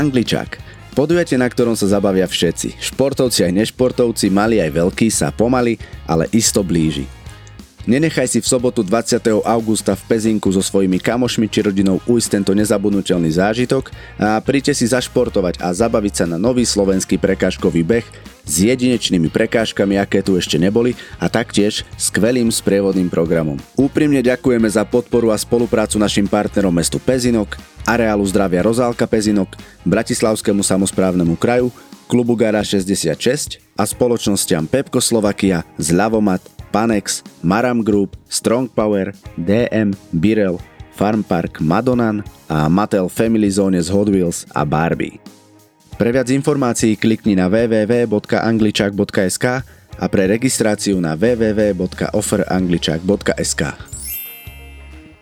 Angličák. Podujete, na ktorom sa zabavia všetci. Športovci aj nešportovci, mali aj veľkí sa pomaly, ale isto blíži. Nenechaj si v sobotu 20. augusta v Pezinku so svojimi kamošmi či rodinou ujsť tento nezabudnutelný zážitok a príďte si zašportovať a zabaviť sa na nový slovenský prekážkový beh s jedinečnými prekážkami, aké tu ešte neboli a taktiež skvelým sprievodným programom. Úprimne ďakujeme za podporu a spoluprácu našim partnerom mestu Pezinok, Areálu zdravia Rozálka Pezinok, Bratislavskému samozprávnemu kraju, klubu Gara 66 a spoločnosťam Pepko Slovakia, Zľavomat, Panex, Maram Group, Strong Power, DM, Birel, Farm Park Madonan a Mattel Family Zone z Hot Wheels a Barbie. Pre viac informácií klikni na www.angličak.sk a pre registráciu na www.offerangličak.sk.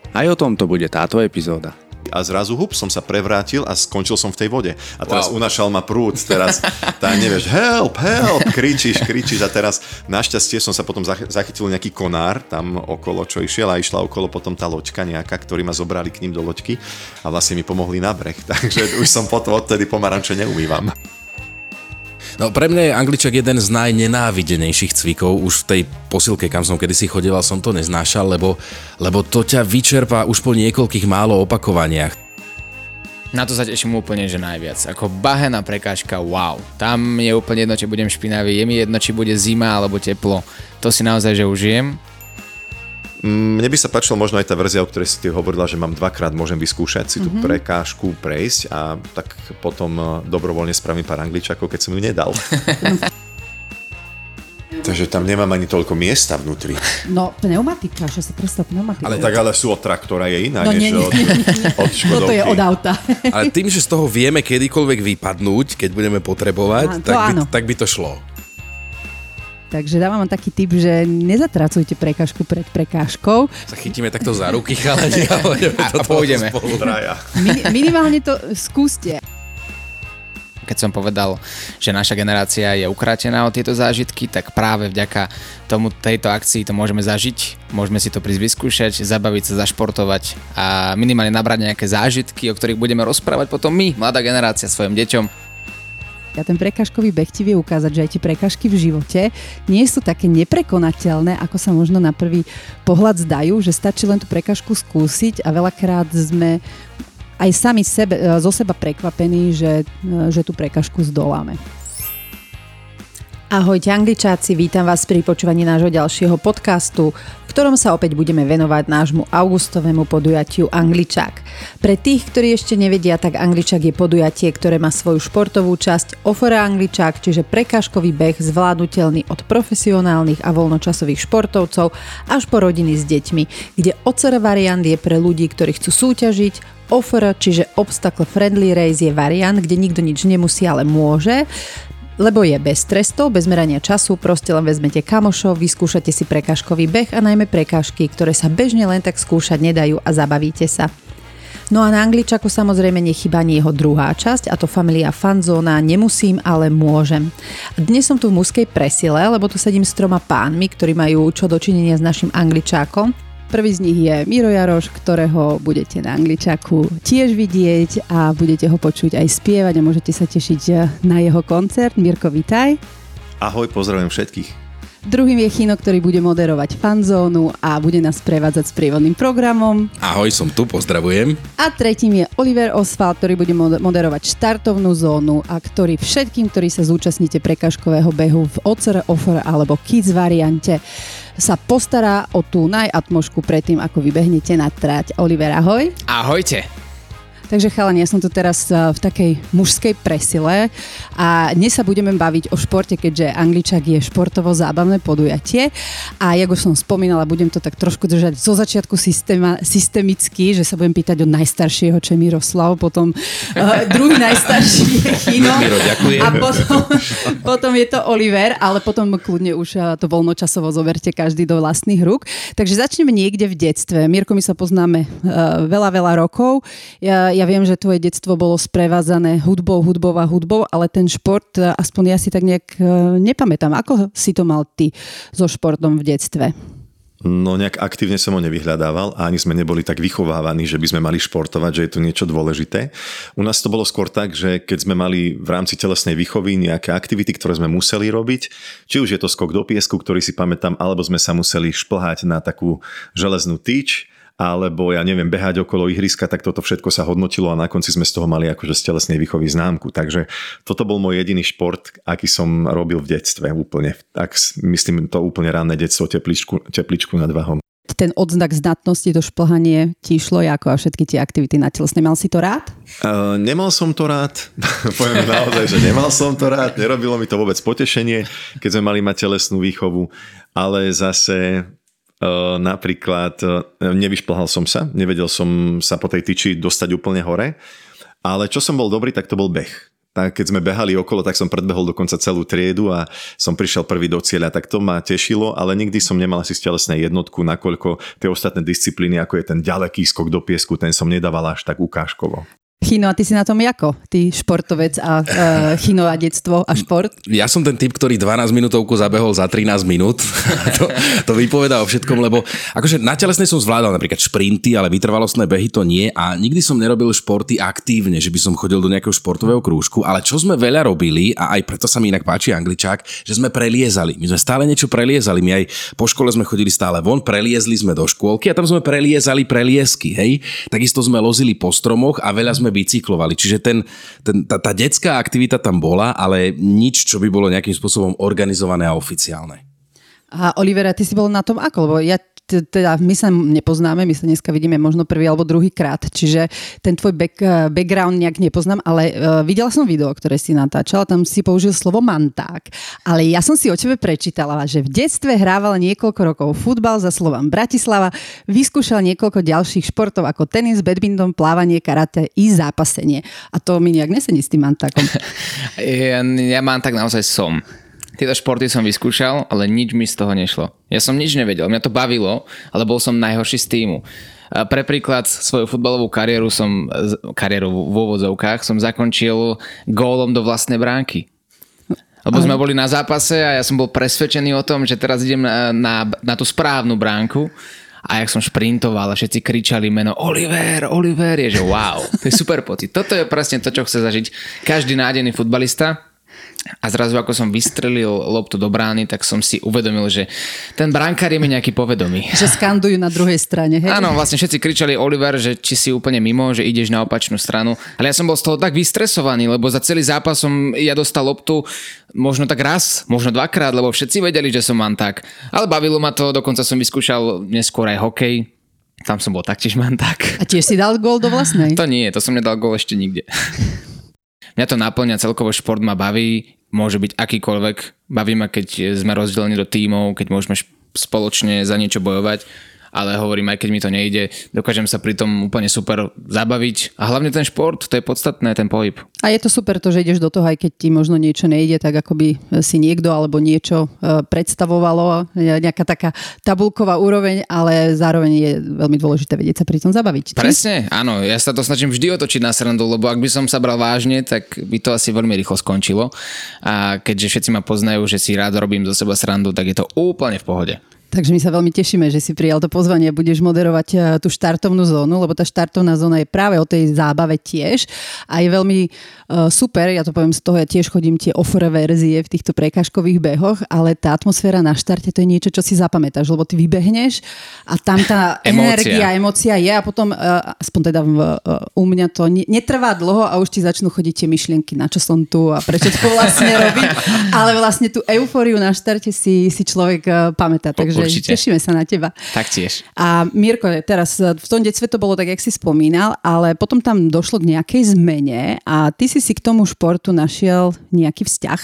Aj o tomto bude táto epizóda a zrazu hup, som sa prevrátil a skončil som v tej vode. A teraz wow. unašal ma prúd, teraz tá nevieš, help, help, kričíš, kričíš a teraz našťastie som sa potom zachytil nejaký konár tam okolo, čo išiel a išla okolo potom tá loďka nejaká, ktorí ma zobrali k ním do loďky a vlastne mi pomohli na breh, takže už som potom odtedy pomaranče neumývam. No pre mňa je Angličak jeden z najnenávidenejších cvikov. Už v tej posilke, kam som kedysi chodeval, som to neznášal, lebo, lebo to ťa vyčerpá už po niekoľkých málo opakovaniach. Na to sa teším úplne, že najviac. Ako bahená prekážka, wow. Tam je úplne jedno, či budem špinavý, je mi jedno, či bude zima alebo teplo. To si naozaj, že užijem mne by sa páčila možno aj tá verzia, o ktorej si ty hovorila, že mám dvakrát, môžem vyskúšať si tú mm-hmm. prekážku prejsť a tak potom eh, dobrovoľne spravím pár angličakov, keď som ju nedal. Takže tam nemám ani toľko miesta vnútri. No, pneumatika, že sa predstav pneumatika. Ale tak ale sú od traktora je iná, no, než nie, nie. od, od Škodovky. No to je od auta. Ale tým, že z toho vieme kedykoľvek vypadnúť, keď budeme potrebovať, Á, tak, by, tak by to šlo. Takže dávam vám taký tip, že nezatracujte prekážku pred prekážkou. Sa chytíme takto za ruky, chalani, a, a pôjdeme. Min, minimálne to skúste keď som povedal, že naša generácia je ukrátená o tieto zážitky, tak práve vďaka tomu tejto akcii to môžeme zažiť, môžeme si to prísť vyskúšať, zabaviť sa, zašportovať a minimálne nabrať nejaké zážitky, o ktorých budeme rozprávať potom my, mladá generácia, svojim deťom. A ten prekažkový beh ti vie ukázať, že aj tie prekažky v živote nie sú také neprekonateľné, ako sa možno na prvý pohľad zdajú, že stačí len tú prekažku skúsiť a veľakrát sme aj sami sebe, zo seba prekvapení, že, že tú prekažku zdoláme. Ahojte angličáci, vítam vás pri počúvaní nášho ďalšieho podcastu, v ktorom sa opäť budeme venovať nášmu augustovému podujatiu Angličák. Pre tých, ktorí ešte nevedia, tak Angličák je podujatie, ktoré má svoju športovú časť Ofora Angličák, čiže prekážkový beh zvládnutelný od profesionálnych a voľnočasových športovcov až po rodiny s deťmi, kde OCR variant je pre ľudí, ktorí chcú súťažiť, Offer, čiže Obstacle Friendly Race je variant, kde nikto nič nemusí, ale môže lebo je bez trestov, bez merania času, proste len vezmete kamošov, vyskúšate si prekážkový beh a najmä prekážky, ktoré sa bežne len tak skúšať nedajú a zabavíte sa. No a na Angličaku samozrejme nechyba ani jeho druhá časť, a to Familia Fanzóna, nemusím, ale môžem. Dnes som tu v mužskej presile, lebo tu sedím s troma pánmi, ktorí majú čo dočinenia s našim Angličákom Prvý z nich je Miro Jaroš, ktorého budete na Angličaku tiež vidieť a budete ho počuť aj spievať a môžete sa tešiť na jeho koncert. Mirko, vitaj. Ahoj, pozdravujem všetkých. Druhým je Chino, ktorý bude moderovať fanzónu a bude nás prevádzať s prievodným programom. Ahoj, som tu, pozdravujem. A tretím je Oliver Oswald, ktorý bude moderovať štartovnú zónu a ktorý všetkým, ktorí sa zúčastníte prekažkového behu v OCR, OFR alebo Kids variante, sa postará o tú najatmošku predtým, ako vybehnete na trať. Oliver, ahoj. Ahojte. Takže chalani, ja som tu teraz v takej mužskej presile a dnes sa budeme baviť o športe, keďže Angličak je športovo zábavné podujatie a jak už som spomínala, budem to tak trošku držať zo začiatku systéma, systemicky, že sa budem pýtať od najstaršieho, čo je Miroslav, potom uh, druhý najstarší je Chino a potom, potom je to Oliver, ale potom kľudne už to voľnočasovo zoberte každý do vlastných rúk. Takže začneme niekde v detstve. Mirko, my sa poznáme uh, veľa, veľa rokov. Ja, ja viem, že tvoje detstvo bolo sprevádzané hudbou, hudbou a hudbou, ale ten šport, e, aspoň ja si tak nejak e, nepamätám. Ako si to mal ty so športom v detstve? No nejak aktívne som ho nevyhľadával a ani sme neboli tak vychovávaní, že by sme mali športovať, že je to niečo dôležité. U nás to bolo skôr tak, že keď sme mali v rámci telesnej výchovy nejaké aktivity, ktoré sme museli robiť, či už je to skok do piesku, ktorý si pamätám, alebo sme sa museli šplhať na takú železnú tyč, alebo ja neviem, behať okolo ihriska, tak toto všetko sa hodnotilo a na konci sme z toho mali akože z telesnej výchovy známku. Takže toto bol môj jediný šport, aký som robil v detstve úplne. Tak myslím to úplne ranné detstvo, tepličku, tepličku nad vahom. Ten odznak zdatnosti, to šplhanie ti išlo ako a všetky tie aktivity na telesne. Mal si to rád? Uh, nemal som to rád. Poviem naozaj, že nemal som to rád. Nerobilo mi to vôbec potešenie, keď sme mali mať telesnú výchovu. Ale zase napríklad uh, nevyšplhal som sa, nevedel som sa po tej tyči dostať úplne hore, ale čo som bol dobrý, tak to bol beh. Tak keď sme behali okolo, tak som predbehol dokonca celú triedu a som prišiel prvý do cieľa, tak to ma tešilo, ale nikdy som nemal asi stelesné jednotku, nakoľko tie ostatné disciplíny, ako je ten ďaleký skok do piesku, ten som nedával až tak ukážkovo. Chino, a ty si na tom ako? Ty športovec a uh, chino a detstvo a šport? Ja som ten typ, ktorý 12 minútovku zabehol za 13 minút. to, to vypovedá o všetkom, lebo akože na telesnej som zvládal napríklad šprinty, ale vytrvalostné behy to nie a nikdy som nerobil športy aktívne, že by som chodil do nejakého športového krúžku, ale čo sme veľa robili a aj preto sa mi inak páči angličák, že sme preliezali. My sme stále niečo preliezali. My aj po škole sme chodili stále von, preliezli sme do škôlky a tam sme preliezali preliesky, hej. Takisto sme lozili po stromoch a veľa sme sme bicyklovali. Čiže ten, ten, tá, tá detská aktivita tam bola, ale nič, čo by bolo nejakým spôsobom organizované a oficiálne. A Olivera, ty si bol na tom ako? Lebo ja teda my sa nepoznáme, my sa dneska vidíme možno prvý alebo druhý krát, čiže ten tvoj back, eh, background nejak nepoznám, ale uh, videla som video, ktoré si natáčala, tam si použil slovo manták, ale ja som si o tebe prečítala, že v detstve hrával niekoľko rokov futbal za slovom Bratislava, vyskúšal niekoľko ďalších športov ako tenis, badminton, plávanie, karate i zápasenie. A to mi nejak nesedí s tým mantákom. ja, ja manták naozaj som. Tieto športy som vyskúšal, ale nič mi z toho nešlo. Ja som nič nevedel, mňa to bavilo, ale bol som najhorší z týmu. Pre príklad svoju futbalovú kariéru som, kariéru v úvodzovkách som zakončil gólom do vlastnej bránky. Lebo sme boli na zápase a ja som bol presvedčený o tom, že teraz idem na, na, na tú správnu bránku a jak som šprintoval a všetci kričali meno Oliver, Oliver, je že wow, to je super pocit. Toto je presne to, čo chce zažiť každý nádený futbalista a zrazu ako som vystrelil loptu do brány, tak som si uvedomil, že ten brankár je mi nejaký povedomý. Že skandujú na druhej strane, hej? Áno, vlastne všetci kričali Oliver, že či si úplne mimo, že ideš na opačnú stranu. Ale ja som bol z toho tak vystresovaný, lebo za celý zápas som ja dostal loptu možno tak raz, možno dvakrát, lebo všetci vedeli, že som mám tak. Ale bavilo ma to, dokonca som vyskúšal neskôr aj hokej, tam som bol taktiež mám tak. A tiež si dal gól do vlastnej? To nie, to som nedal gól ešte nikde. Mňa to naplňa, celkovo šport ma baví, môže byť akýkoľvek. Baví ma, keď sme rozdelení do tímov, keď môžeme spoločne za niečo bojovať ale hovorím, aj keď mi to nejde, dokážem sa pri tom úplne super zabaviť a hlavne ten šport, to je podstatné, ten pohyb. A je to super to, že ideš do toho, aj keď ti možno niečo nejde, tak ako by si niekto alebo niečo e, predstavovalo, nejaká taká tabulková úroveň, ale zároveň je veľmi dôležité vedieť sa pri tom zabaviť. Presne, áno, ja sa to snažím vždy otočiť na srandu, lebo ak by som sa bral vážne, tak by to asi veľmi rýchlo skončilo. A keďže všetci ma poznajú, že si rád robím zo seba srandu, tak je to úplne v pohode. Takže my sa veľmi tešíme, že si prijal to pozvanie. A budeš moderovať e, tú štartovnú zónu, lebo tá štartovná zóna je práve o tej zábave tiež a je veľmi super, ja to poviem z toho, ja tiež chodím tie offer verzie v týchto prekážkových behoch, ale tá atmosféra na štarte to je niečo, čo si zapamätáš, lebo ty vybehneš a tam tá energia, emocia je a potom, uh, aspoň teda v, uh, u mňa to ne, netrvá dlho a už ti začnú chodiť tie myšlienky, na čo som tu a prečo to vlastne robím, ale vlastne tú eufóriu na štarte si, si človek pamätá, takže Určite. tešíme sa na teba. Taktiež. A Mirko, teraz v tom detstve to bolo tak, jak si spomínal, ale potom tam došlo k nejakej zmene a ty si si k tomu športu našiel nejaký vzťah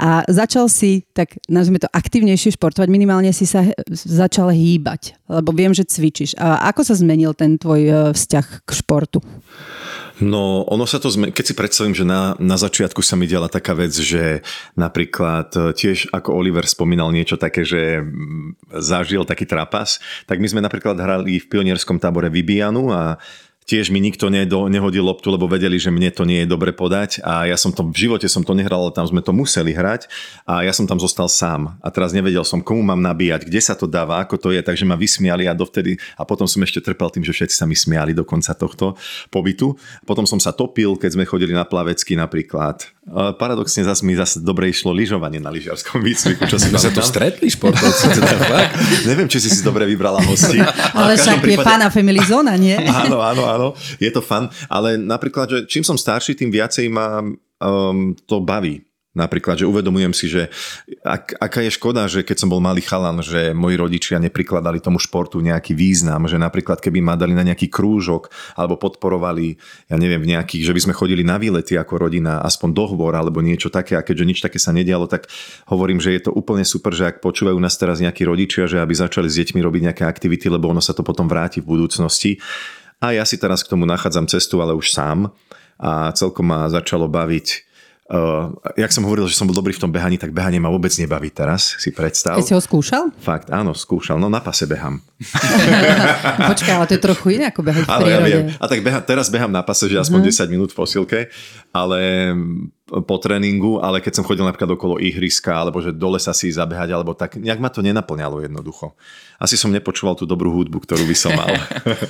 a začal si, tak nazvime to, aktívnejšie športovať, minimálne si sa začal hýbať, lebo viem, že cvičíš. A ako sa zmenil ten tvoj e, vzťah k športu? No, ono sa to zme... Keď si predstavím, že na, na začiatku sa mi diala taká vec, že napríklad e, tiež ako Oliver spomínal niečo také, že zažil taký trapas, tak my sme napríklad hrali v pionierskom tábore Vibianu a tiež mi nikto nehodil loptu, lebo vedeli, že mne to nie je dobre podať a ja som to, v živote som to nehral, ale tam sme to museli hrať a ja som tam zostal sám a teraz nevedel som, komu mám nabíjať, kde sa to dáva, ako to je, takže ma vysmiali a dovtedy a potom som ešte trpel tým, že všetci sa mi smiali do konca tohto pobytu. Potom som sa topil, keď sme chodili na plavecky napríklad. Paradoxne zase mi zase dobre išlo lyžovanie na lyžiarskom výcviku. Čo si sa tu stretli športovci? Teda, Neviem, či si si dobre vybrala hosti. Ale však prípade... je pána Family Zona, nie? Áno, áno, áno, je to fan, ale napríklad, že čím som starší, tým viacej ma um, to baví. Napríklad, že uvedomujem si, že ak, aká je škoda, že keď som bol malý chalan, že moji rodičia neprikladali tomu športu nejaký význam, že napríklad keby ma dali na nejaký krúžok alebo podporovali, ja neviem, v nejakých, že by sme chodili na výlety ako rodina, aspoň dohovor alebo niečo také a keďže nič také sa nedialo, tak hovorím, že je to úplne super, že ak počúvajú nás teraz nejakí rodičia, že aby začali s deťmi robiť nejaké aktivity, lebo ono sa to potom vráti v budúcnosti a ja si teraz k tomu nachádzam cestu, ale už sám. A celkom ma začalo baviť Uh, jak som hovoril, že som bol dobrý v tom behaní, tak behanie ma vôbec nebaví teraz, si predstav. Keď si ho skúšal? Fakt, áno, skúšal. No na pase behám. Počkaj, ale to je trochu iné ako behať v prírode. Ja viem. A tak beha, teraz behám na pase, že aspoň uh-huh. Mhm. 10 minút v posilke, ale po tréningu, ale keď som chodil napríklad okolo ihriska, alebo že dole sa si zabehať, alebo tak, nejak ma to nenaplňalo jednoducho. Asi som nepočúval tú dobrú hudbu, ktorú by som mal.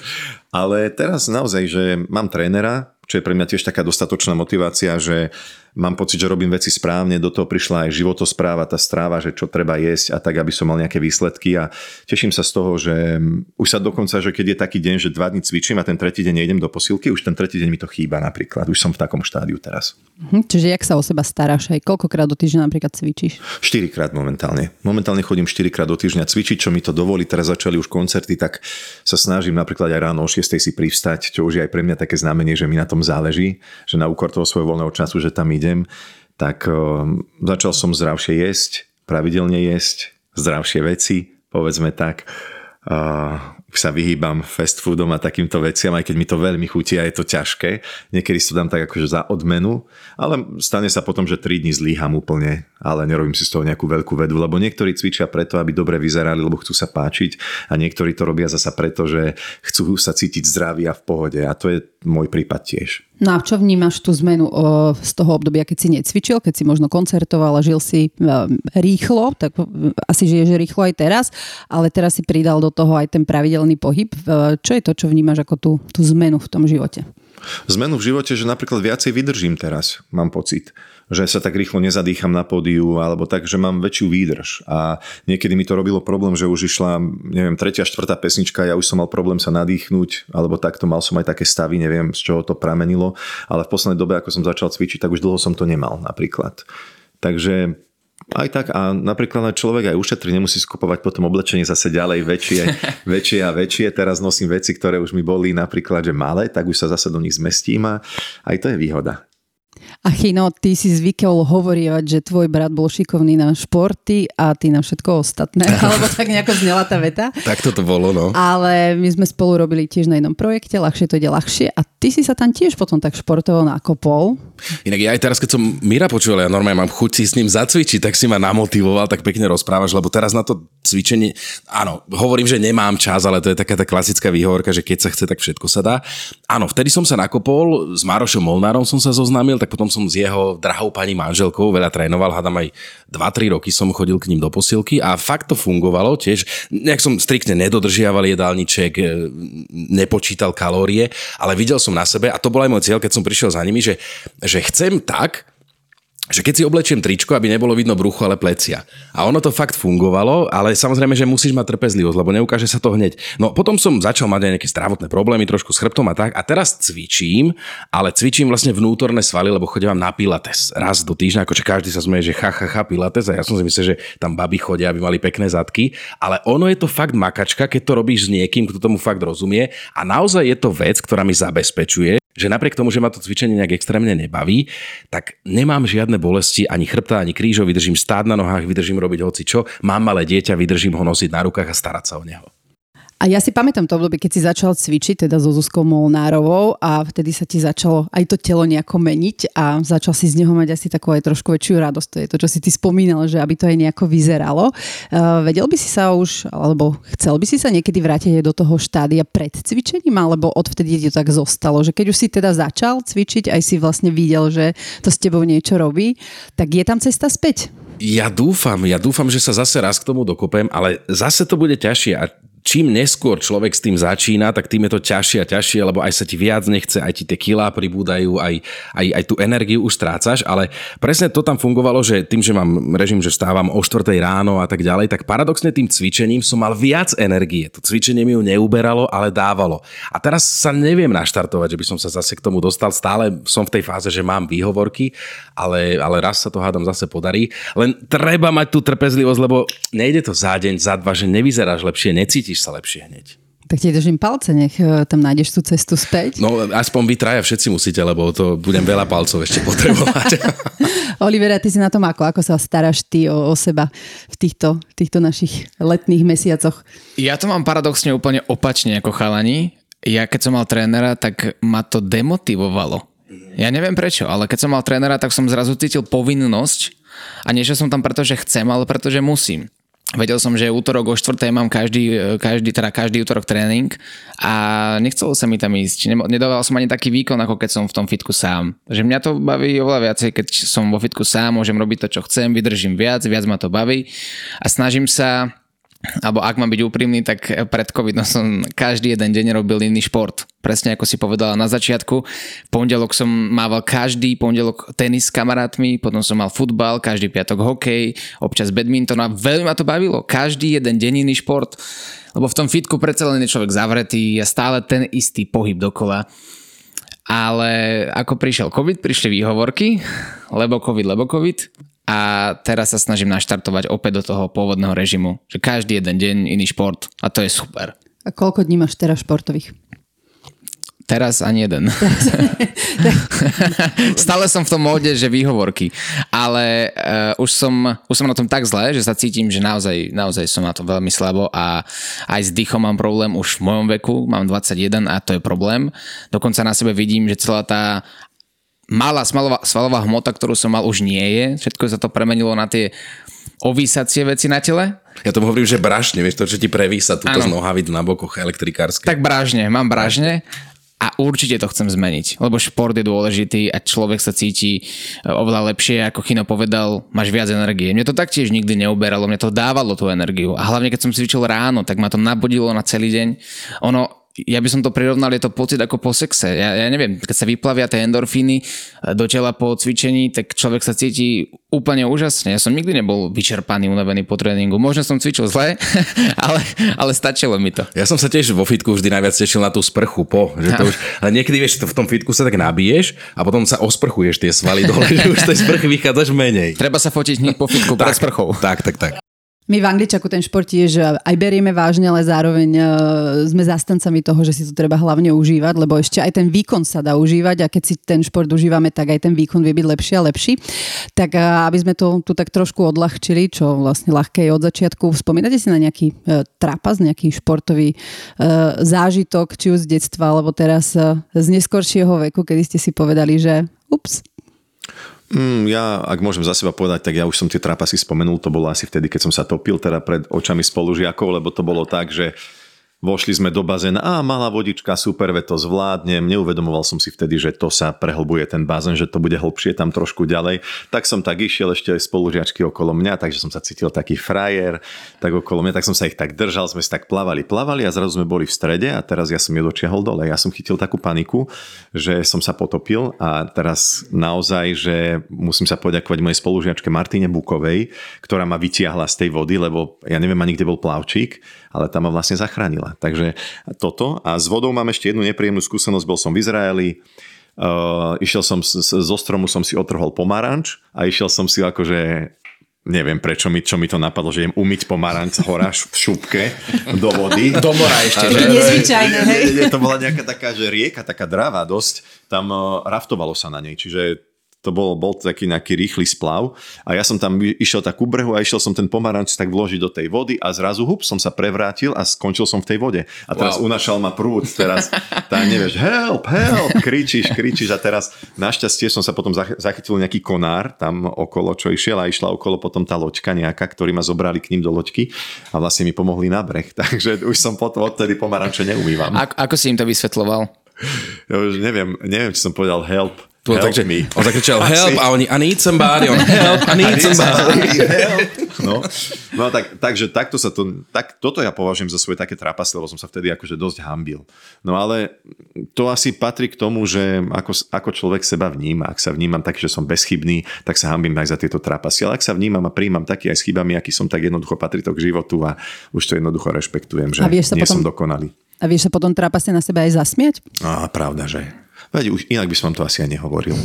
ale teraz naozaj, že mám trénera, čo je pre mňa tiež taká dostatočná motivácia, že mám pocit, že robím veci správne, do toho prišla aj životospráva, tá stráva, že čo treba jesť a tak, aby som mal nejaké výsledky a teším sa z toho, že už sa dokonca, že keď je taký deň, že dva dní cvičím a ten tretí deň nejdem do posilky, už ten tretí deň mi to chýba napríklad, už som v takom štádiu teraz. Mhm, čiže jak sa o seba staráš aj koľkokrát do týždňa napríklad cvičíš? 4 krát momentálne. Momentálne chodím 4 krát do týždňa cvičiť, čo mi to dovolí. Teraz začali už koncerty, tak sa snažím napríklad aj ráno o 6 si privstať, čo už je aj pre mňa také znamenie, že mi na tom záleží, že na úkor toho svojho voľného času, že tam idem. Tak uh, začal som zdravšie jesť, pravidelne jesť, zdravšie veci, povedzme tak. Uh, sa vyhýbam fast foodom a takýmto veciam, aj keď mi to veľmi chutí a je to ťažké. Niekedy si to dám tak akože za odmenu, ale stane sa potom, že 3 dní zlíham úplne, ale nerobím si z toho nejakú veľkú vedu, lebo niektorí cvičia preto, aby dobre vyzerali, lebo chcú sa páčiť a niektorí to robia zasa preto, že chcú sa cítiť zdraví a v pohode a to je môj prípad tiež. No a čo vnímaš tú zmenu z toho obdobia, keď si necvičil, keď si možno koncertoval a žil si um, rýchlo, tak asi žiješ rýchlo aj teraz, ale teraz si pridal do toho aj ten pravidelný pohyb. Čo je to, čo vnímaš ako tú, tú zmenu v tom živote? Zmenu v živote, že napríklad viacej vydržím teraz, mám pocit že sa tak rýchlo nezadýcham na pódiu, alebo tak, že mám väčšiu výdrž. A niekedy mi to robilo problém, že už išla, neviem, tretia, štvrtá pesnička, ja už som mal problém sa nadýchnuť, alebo takto mal som aj také stavy, neviem, z čoho to pramenilo, ale v poslednej dobe, ako som začal cvičiť, tak už dlho som to nemal napríklad. Takže aj tak a napríklad aj človek aj ušetrí, nemusí skupovať potom oblečenie zase ďalej väčšie, väčšie a väčšie. Teraz nosím veci, ktoré už mi boli napríklad, že malé, tak už sa zase do nich zmestím a aj to je výhoda. A Chino, ty si zvykol hovorievať, že tvoj brat bol šikovný na športy a ty na všetko ostatné, alebo tak nejako znela tá veta. tak toto bolo, no. Ale my sme spolu robili tiež na jednom projekte, ľahšie to ide ľahšie a ty si sa tam tiež potom tak športovo nakopol. Inak ja aj teraz, keď som Mira počúval, ja normálne mám chuť si s ním zacvičiť, tak si ma namotivoval, tak pekne rozprávaš, lebo teraz na to cvičenie, áno, hovorím, že nemám čas, ale to je taká tá klasická výhovorka, že keď sa chce, tak všetko sa dá. Áno, vtedy som sa nakopol, s Marošom Molnárom som sa zoznámil, tak potom som s jeho drahou pani manželkou veľa trénoval, hádam aj 2-3 roky som chodil k ním do posilky a fakt to fungovalo tiež. Nejak som striktne nedodržiaval jedálniček, e, nepočítal kalórie, ale videl som na sebe a to bol aj môj cieľ, keď som prišiel za nimi, že, že chcem tak, že keď si oblečiem tričko, aby nebolo vidno brucho, ale plecia. A ono to fakt fungovalo, ale samozrejme, že musíš mať trpezlivosť, lebo neukáže sa to hneď. No potom som začal mať aj nejaké zdravotné problémy, trošku s chrbtom a tak. A teraz cvičím, ale cvičím vlastne vnútorné svaly, lebo chodím na pilates raz do týždňa, akože každý sa zmeje, že ha, ha, ha, pilates a ja som si myslel, že tam baby chodia, aby mali pekné zadky, ale ono je to fakt makačka, keď to robíš s niekým, kto tomu fakt rozumie a naozaj je to vec, ktorá mi zabezpečuje, že napriek tomu, že ma to cvičenie nejak extrémne nebaví, tak nemám žiadne bolesti ani chrbta, ani krížov, vydržím stáť na nohách, vydržím robiť hoci čo, mám malé dieťa, vydržím ho nosiť na rukách a starať sa o neho. A ja si pamätám to obdobie, keď si začal cvičiť, teda so Zuzkou Molnárovou a vtedy sa ti začalo aj to telo nejako meniť a začal si z neho mať asi takú aj trošku väčšiu radosť. To je to, čo si ty spomínal, že aby to aj nejako vyzeralo. Uh, vedel by si sa už, alebo chcel by si sa niekedy vrátiť aj do toho štádia pred cvičením, alebo odvtedy ti to tak zostalo, že keď už si teda začal cvičiť, aj si vlastne videl, že to s tebou niečo robí, tak je tam cesta späť? Ja dúfam, ja dúfam, že sa zase raz k tomu dokopem, ale zase to bude ťažšie a čím neskôr človek s tým začína, tak tým je to ťažšie a ťažšie, lebo aj sa ti viac nechce, aj ti tie kilá pribúdajú, aj, aj, aj tú energiu už strácaš, ale presne to tam fungovalo, že tým, že mám režim, že vstávam o 4 ráno a tak ďalej, tak paradoxne tým cvičením som mal viac energie. To cvičenie mi ju neuberalo, ale dávalo. A teraz sa neviem naštartovať, že by som sa zase k tomu dostal. Stále som v tej fáze, že mám výhovorky, ale, ale raz sa to hádam zase podarí. Len treba mať tú trpezlivosť, lebo nejde to za deň, za dva, že nevyzeráš lepšie, necítiš cítiš sa lepšie hneď. Tak ti držím palce, nech e, tam nájdeš tú cestu späť. No aspoň vy traja všetci musíte, lebo to budem veľa palcov ešte potrebovať. Olivera, ty si na tom ako? Ako sa staráš ty o, o seba v týchto, v týchto našich letných mesiacoch? Ja to mám paradoxne úplne opačne ako chalani. Ja keď som mal trénera, tak ma to demotivovalo. Ja neviem prečo, ale keď som mal trénera, tak som zrazu cítil povinnosť a nie, že som tam preto, že chcem, ale preto, že musím. Vedel som, že útorok o 4. mám každý, každý, teda každý útorok tréning a nechcelo sa mi tam ísť. Nedával som ani taký výkon, ako keď som v tom fitku sám. Že mňa to baví oveľa viacej, keď som vo fitku sám, môžem robiť to, čo chcem, vydržím viac, viac ma to baví a snažím sa alebo ak mám byť úprimný, tak pred covidom som každý jeden deň robil iný šport. Presne ako si povedala na začiatku. Pondelok som mával každý pondelok tenis s kamarátmi, potom som mal futbal, každý piatok hokej, občas badminton a veľmi ma to bavilo. Každý jeden deň iný šport. Lebo v tom fitku predsa len je človek zavretý a stále ten istý pohyb dokola. Ale ako prišiel COVID, prišli výhovorky, lebo COVID, lebo COVID a teraz sa snažím naštartovať opäť do toho pôvodného režimu, že každý jeden deň iný šport a to je super. A koľko dní máš teraz športových? Teraz ani jeden. Stále som v tom móde, že výhovorky. Ale uh, už, som, už som na tom tak zle, že sa cítim, že naozaj, naozaj som na to veľmi slabo a aj s dýchom mám problém už v mojom veku, mám 21 a to je problém. Dokonca na sebe vidím, že celá tá malá svalová, svalová hmota, ktorú som mal, už nie je. Všetko sa to premenilo na tie ovísacie veci na tele. Ja tomu hovorím, že brašne, vieš, to, čo ti prevísa túto z nohavic na bokoch elektrikárske. Tak bražne, mám bražne a určite to chcem zmeniť, lebo šport je dôležitý a človek sa cíti e, oveľa lepšie, ako Chino povedal, máš viac energie. Mne to taktiež nikdy neuberalo, mne to dávalo tú energiu a hlavne keď som cvičil ráno, tak ma to nabudilo na celý deň. Ono, ja by som to prirovnal, je to pocit ako po sexe. Ja, ja neviem, keď sa vyplavia tie endorfíny eh, do tela po cvičení, tak človek sa cíti úplne úžasne. Ja som nikdy nebol vyčerpaný, unavený po tréningu. Možno som cvičil zle, ale, ale stačilo mi to. Ja som sa tiež vo fitku vždy najviac tešil na tú sprchu po. Že to už, ale niekedy vieš, v tom fitku sa tak nabiješ a potom sa osprchuješ tie svaly dole, že už z tej sprchy vychádzaš menej. Treba sa fotiť hneď po fitku pred sprchou. Tak, tak, tak. My v Angličaku ten šport je, že aj berieme vážne, ale zároveň uh, sme zastancami toho, že si to treba hlavne užívať, lebo ešte aj ten výkon sa dá užívať a keď si ten šport užívame, tak aj ten výkon vie byť lepší a lepší. Tak uh, aby sme to tu tak trošku odľahčili, čo vlastne ľahké je od začiatku, spomínate si na nejaký trapas, nejaký športový zážitok, či už z detstva, alebo teraz z neskoršieho veku, kedy ste si povedali, že ups, Mm, ja, ak môžem za seba povedať, tak ja už som tie trapasy spomenul, to bolo asi vtedy, keď som sa topil teda pred očami spolužiakov, lebo to bolo tak, že Vošli sme do bazéna, a malá vodička, super, ve to zvládnem. Neuvedomoval som si vtedy, že to sa prehlbuje ten bazén, že to bude hlbšie tam trošku ďalej. Tak som tak išiel ešte aj spolužiačky okolo mňa, takže som sa cítil taký frajer, tak okolo mňa, tak som sa ich tak držal, sme si tak plavali, plavali a zrazu sme boli v strede a teraz ja som ju dočiahol dole. Ja som chytil takú paniku, že som sa potopil a teraz naozaj, že musím sa poďakovať mojej spolužiačke Martine Bukovej, ktorá ma vytiahla z tej vody, lebo ja neviem ani kde bol plavčík ale tam ma vlastne zachránila. Takže toto. A s vodou mám ešte jednu nepríjemnú skúsenosť. Bol som v Izraeli, uh, išiel som zo stromu, som si otrhol pomaranč a išiel som si akože neviem prečo mi, čo mi to napadlo, že idem umyť pomaranč hora v šupke do vody. Do mora ešte. To je nezvyčajné, hej? To bola nejaká taká, že rieka, taká dravá dosť. Tam uh, raftovalo sa na nej, čiže to bol, bol taký nejaký rýchly splav a ja som tam išiel tak ku brehu a išiel som ten pomaranč tak vložiť do tej vody a zrazu hup som sa prevrátil a skončil som v tej vode. A teraz wow. unašal ma prúd, teraz tá nevieš, help, help, kričíš, kričíš a teraz našťastie som sa potom zachytil nejaký konár tam okolo, čo išiel a išla okolo potom tá loďka nejaká, ktorí ma zobrali k ním do loďky a vlastne mi pomohli na breh. Takže už som potom odtedy pomaranče neumývam. A, ako si im to vysvetloval? Ja už neviem, neviem, či som povedal help to, help takže, me. On zakričal help a oni I need somebody, on help, I need somebody. help. No, no tak, takže takto sa to, tak, toto ja považujem za svoje také trapasy, lebo som sa vtedy akože dosť hambil. No ale to asi patrí k tomu, že ako, ako človek seba vníma. Ak sa vnímam tak, že som bezchybný, tak sa hambím aj za tieto trapasy. Ale ak sa vnímam a príjmam taký aj s chybami, aký som, tak jednoducho patrí to k životu a už to jednoducho rešpektujem, že nie potom, som dokonalý. A vieš sa potom trapasne na seba aj zasmiať? Á, pravda, že Veď už inak by som to asi aj nehovoril.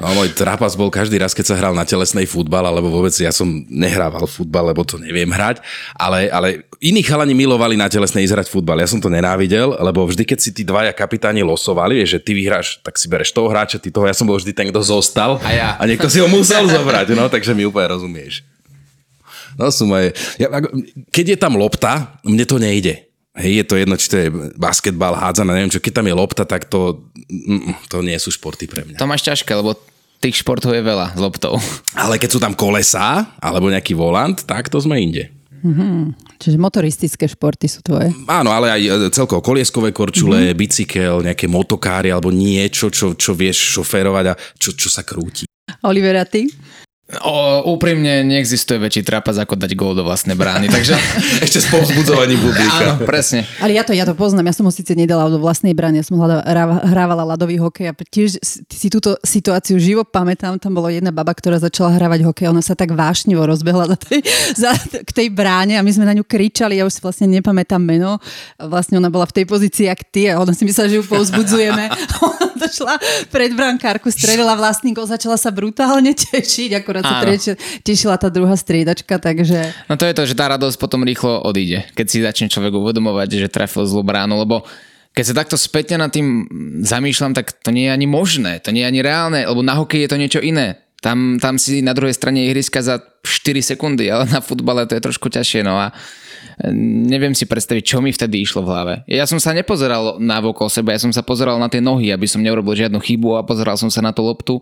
No, môj trápas bol každý raz, keď sa hral na telesnej futbal, alebo vôbec ja som nehrával futbal, lebo to neviem hrať, ale, ale iní chalani milovali na telesnej ísť hrať futbal. Ja som to nenávidel, lebo vždy, keď si tí dvaja kapitáni losovali, vieš, že ty vyhráš, tak si bereš toho hráča, ty toho, ja som bol vždy ten, kto zostal a, ja. a niekto si ho musel zobrať, no, takže mi úplne rozumieš. No sú moje... Ja, keď je tam lopta, mne to nejde. Hej, je to jedno, či to je basketbal, hádzaná, neviem čo, keď tam je lopta, tak to, mm, to nie sú športy pre mňa. To máš ťažké, lebo tých športov je veľa s loptou. Ale keď sú tam kolesá, alebo nejaký volant, tak to sme inde. Mm-hmm. Čiže motoristické športy sú tvoje. Áno, ale aj e, celkovo kolieskové korčule, mm-hmm. bicykel, nejaké motokáry alebo niečo, čo, čo vieš šoférovať a čo, čo sa krúti. Olivera, ty? O, úprimne neexistuje väčší trapas ako dať gól do vlastnej brány, takže... Ešte s povzbudzovaním publika. Áno, presne. Ale ja to, ja to poznám, ja som ho síce nedala do vlastnej brány, ja som hľada, hrávala ľadový hokej a tiež si túto situáciu živo pamätám, tam bola jedna baba, ktorá začala hrávať hokej, ona sa tak vášnivo rozbehla za tej, za, k tej bráne a my sme na ňu kričali, ja už si vlastne nepamätám meno, vlastne ona bola v tej pozícii, jak ty a ona si myslela, že ju povzbudzujeme. ona došla pred brankárku, strelila vlastný gol, začala sa brutálne tešiť, akorát akurát sa tešila tá druhá striedačka, takže... No to je to, že tá radosť potom rýchlo odíde, keď si začne človek uvedomovať, že trafil zlú bránu, lebo keď sa takto spätne nad tým zamýšľam, tak to nie je ani možné, to nie je ani reálne, lebo na hokej je to niečo iné. Tam, tam si na druhej strane ihriska za 4 sekundy, ale na futbale to je trošku ťažšie. No a neviem si predstaviť, čo mi vtedy išlo v hlave. Ja som sa nepozeral na okolo seba, ja som sa pozeral na tie nohy, aby som neurobil žiadnu chybu a pozeral som sa na tú loptu